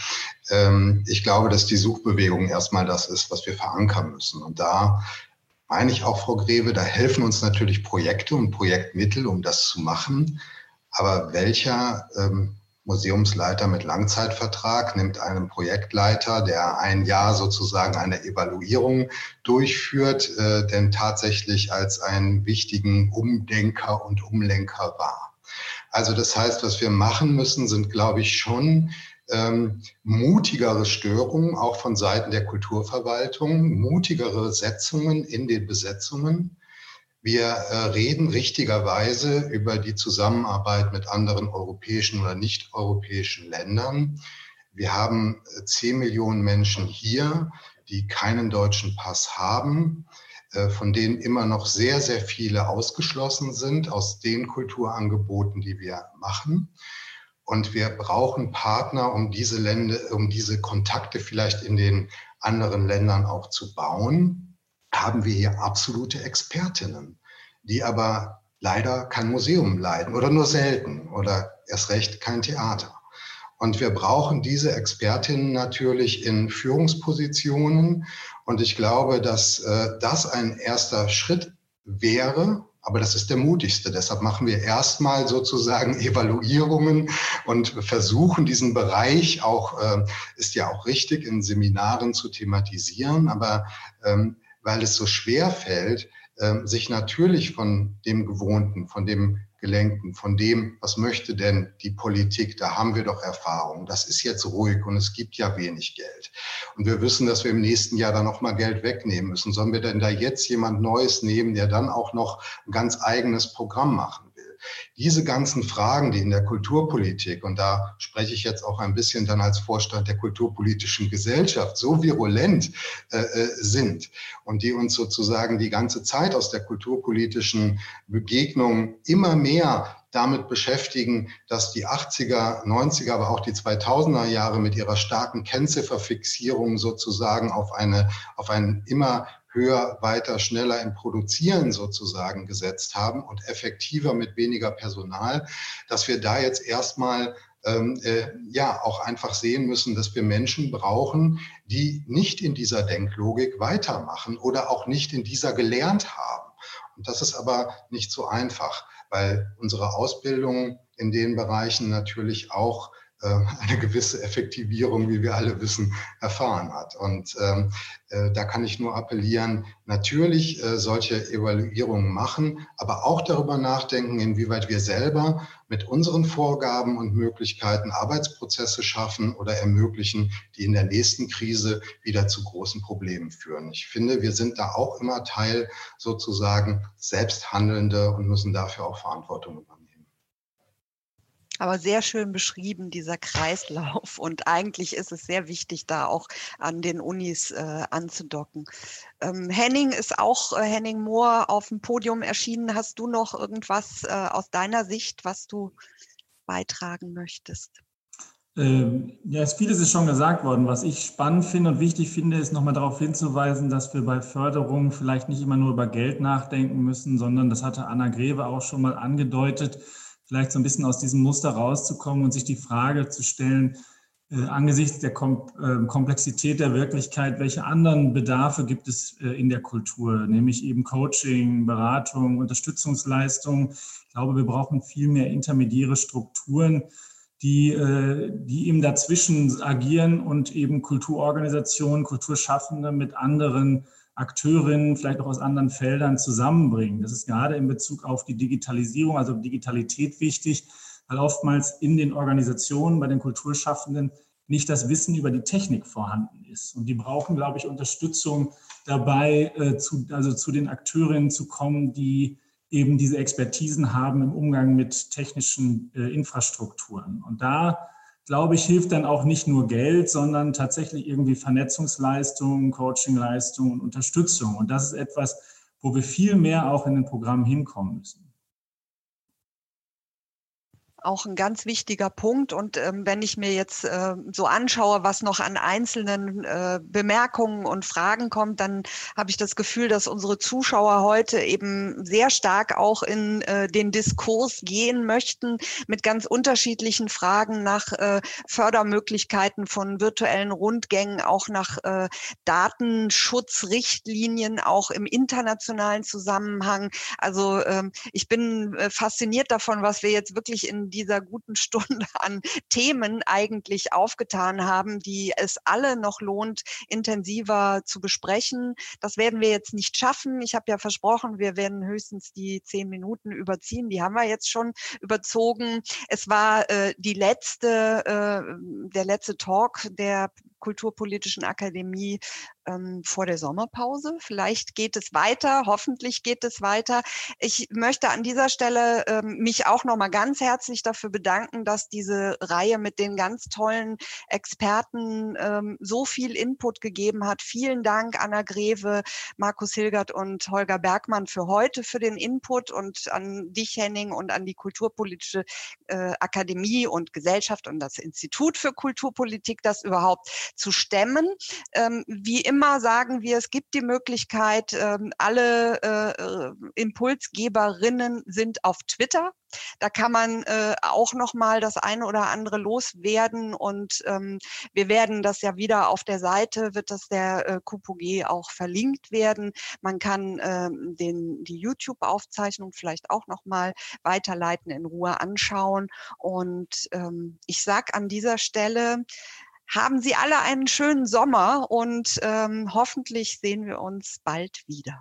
Ähm, ich glaube, dass die Suchbewegung erstmal das ist, was wir verankern müssen. Und da meine ich auch, Frau Greve, da helfen uns natürlich Projekte und Projektmittel, um das zu machen. Aber welcher ähm, Museumsleiter mit Langzeitvertrag nimmt einen Projektleiter, der ein Jahr sozusagen eine Evaluierung durchführt, äh, denn tatsächlich als einen wichtigen Umdenker und Umlenker wahr. Also das heißt, was wir machen müssen, sind, glaube ich, schon ähm, mutigere Störungen, auch von Seiten der Kulturverwaltung, mutigere Setzungen in den Besetzungen wir äh, reden richtigerweise über die Zusammenarbeit mit anderen europäischen oder nicht europäischen Ländern. Wir haben äh, zehn Millionen Menschen hier, die keinen deutschen Pass haben, äh, von denen immer noch sehr, sehr viele ausgeschlossen sind aus den Kulturangeboten, die wir machen. Und wir brauchen Partner, um diese Länder, um diese Kontakte vielleicht in den anderen Ländern auch zu bauen haben wir hier absolute Expertinnen, die aber leider kein Museum leiten oder nur selten oder erst recht kein Theater. Und wir brauchen diese Expertinnen natürlich in Führungspositionen. Und ich glaube, dass äh, das ein erster Schritt wäre, aber das ist der mutigste. Deshalb machen wir erstmal sozusagen Evaluierungen und versuchen diesen Bereich auch, äh, ist ja auch richtig, in Seminaren zu thematisieren. Aber ähm, weil es so schwer fällt, ähm, sich natürlich von dem Gewohnten, von dem Gelenkten, von dem, was möchte denn die Politik, da haben wir doch Erfahrung. Das ist jetzt ruhig und es gibt ja wenig Geld. Und wir wissen, dass wir im nächsten Jahr dann nochmal Geld wegnehmen müssen. Sollen wir denn da jetzt jemand Neues nehmen, der dann auch noch ein ganz eigenes Programm machen diese ganzen Fragen, die in der Kulturpolitik, und da spreche ich jetzt auch ein bisschen dann als Vorstand der kulturpolitischen Gesellschaft, so virulent äh, äh, sind und die uns sozusagen die ganze Zeit aus der kulturpolitischen Begegnung immer mehr damit beschäftigen, dass die 80er, 90er, aber auch die 2000er Jahre mit ihrer starken Kennzifferfixierung sozusagen auf eine, auf einen immer höher, weiter, schneller im Produzieren sozusagen gesetzt haben und effektiver mit weniger Personal, dass wir da jetzt erstmal ähm, äh, ja auch einfach sehen müssen, dass wir Menschen brauchen, die nicht in dieser Denklogik weitermachen oder auch nicht in dieser gelernt haben. Und das ist aber nicht so einfach, weil unsere Ausbildung in den Bereichen natürlich auch [laughs] eine gewisse Effektivierung, wie wir alle wissen, erfahren hat. Und ähm, äh, da kann ich nur appellieren, natürlich äh, solche Evaluierungen machen, aber auch darüber nachdenken, inwieweit wir selber mit unseren Vorgaben und Möglichkeiten Arbeitsprozesse schaffen oder ermöglichen, die in der nächsten Krise wieder zu großen Problemen führen. Ich finde, wir sind da auch immer Teil sozusagen Selbsthandelnde und müssen dafür auch Verantwortung übernehmen aber sehr schön beschrieben, dieser Kreislauf. Und eigentlich ist es sehr wichtig, da auch an den Unis äh, anzudocken. Ähm, Henning ist auch, äh, Henning Mohr, auf dem Podium erschienen. Hast du noch irgendwas äh, aus deiner Sicht, was du beitragen möchtest? Ähm, ja, vieles ist schon gesagt worden. Was ich spannend finde und wichtig finde, ist nochmal darauf hinzuweisen, dass wir bei Förderung vielleicht nicht immer nur über Geld nachdenken müssen, sondern das hatte Anna Greve auch schon mal angedeutet, vielleicht so ein bisschen aus diesem Muster rauszukommen und sich die Frage zu stellen, äh, angesichts der Kom äh, Komplexität der Wirklichkeit, welche anderen Bedarfe gibt es äh, in der Kultur, nämlich eben Coaching, Beratung, Unterstützungsleistung. Ich glaube, wir brauchen viel mehr intermediäre Strukturen, die, äh, die eben dazwischen agieren und eben Kulturorganisationen, Kulturschaffende mit anderen Akteurinnen, vielleicht auch aus anderen Feldern zusammenbringen. Das ist gerade in Bezug auf die Digitalisierung, also Digitalität wichtig, weil oftmals in den Organisationen, bei den Kulturschaffenden nicht das Wissen über die Technik vorhanden ist. Und die brauchen, glaube ich, Unterstützung dabei, äh, zu, also zu den Akteurinnen zu kommen, die eben diese Expertisen haben im Umgang mit technischen äh, Infrastrukturen. Und da glaube ich, hilft dann auch nicht nur Geld, sondern tatsächlich irgendwie Vernetzungsleistungen, Coachingleistungen und Unterstützung. Und das ist etwas, wo wir viel mehr auch in den Programmen hinkommen müssen auch ein ganz wichtiger Punkt. Und ähm, wenn ich mir jetzt äh, so anschaue, was noch an einzelnen äh, Bemerkungen und Fragen kommt, dann habe ich das Gefühl, dass unsere Zuschauer heute eben sehr stark auch in äh, den Diskurs gehen möchten mit ganz unterschiedlichen Fragen nach äh, Fördermöglichkeiten von virtuellen Rundgängen, auch nach äh, Datenschutzrichtlinien, auch im internationalen Zusammenhang. Also ähm, ich bin äh, fasziniert davon, was wir jetzt wirklich in dieser guten Stunde [laughs] an Themen eigentlich aufgetan haben, die es alle noch lohnt, intensiver zu besprechen. Das werden wir jetzt nicht schaffen. Ich habe ja versprochen, wir werden höchstens die zehn Minuten überziehen. Die haben wir jetzt schon überzogen. Es war äh, die letzte, äh, der letzte Talk der Kulturpolitischen Akademie ähm, vor der Sommerpause. Vielleicht geht es weiter, hoffentlich geht es weiter. Ich möchte an dieser Stelle ähm, mich auch nochmal ganz herzlich dafür bedanken, dass diese Reihe mit den ganz tollen Experten ähm, so viel Input gegeben hat. Vielen Dank, Anna Greve, Markus Hilgert und Holger Bergmann für heute, für den Input und an dich, Henning, und an die Kulturpolitische äh, Akademie und Gesellschaft und das Institut für Kulturpolitik, das überhaupt zu stemmen. Ähm, wie immer sagen wir, es gibt die Möglichkeit, ähm, alle äh, äh, Impulsgeberinnen sind auf Twitter. Da kann man äh, auch noch mal das eine oder andere loswerden und ähm, wir werden das ja wieder auf der Seite wird das der äh, KUPOG auch verlinkt werden. Man kann ähm, den die YouTube-Aufzeichnung vielleicht auch noch mal weiterleiten, in Ruhe anschauen und ähm, ich sag an dieser Stelle haben Sie alle einen schönen Sommer und ähm, hoffentlich sehen wir uns bald wieder.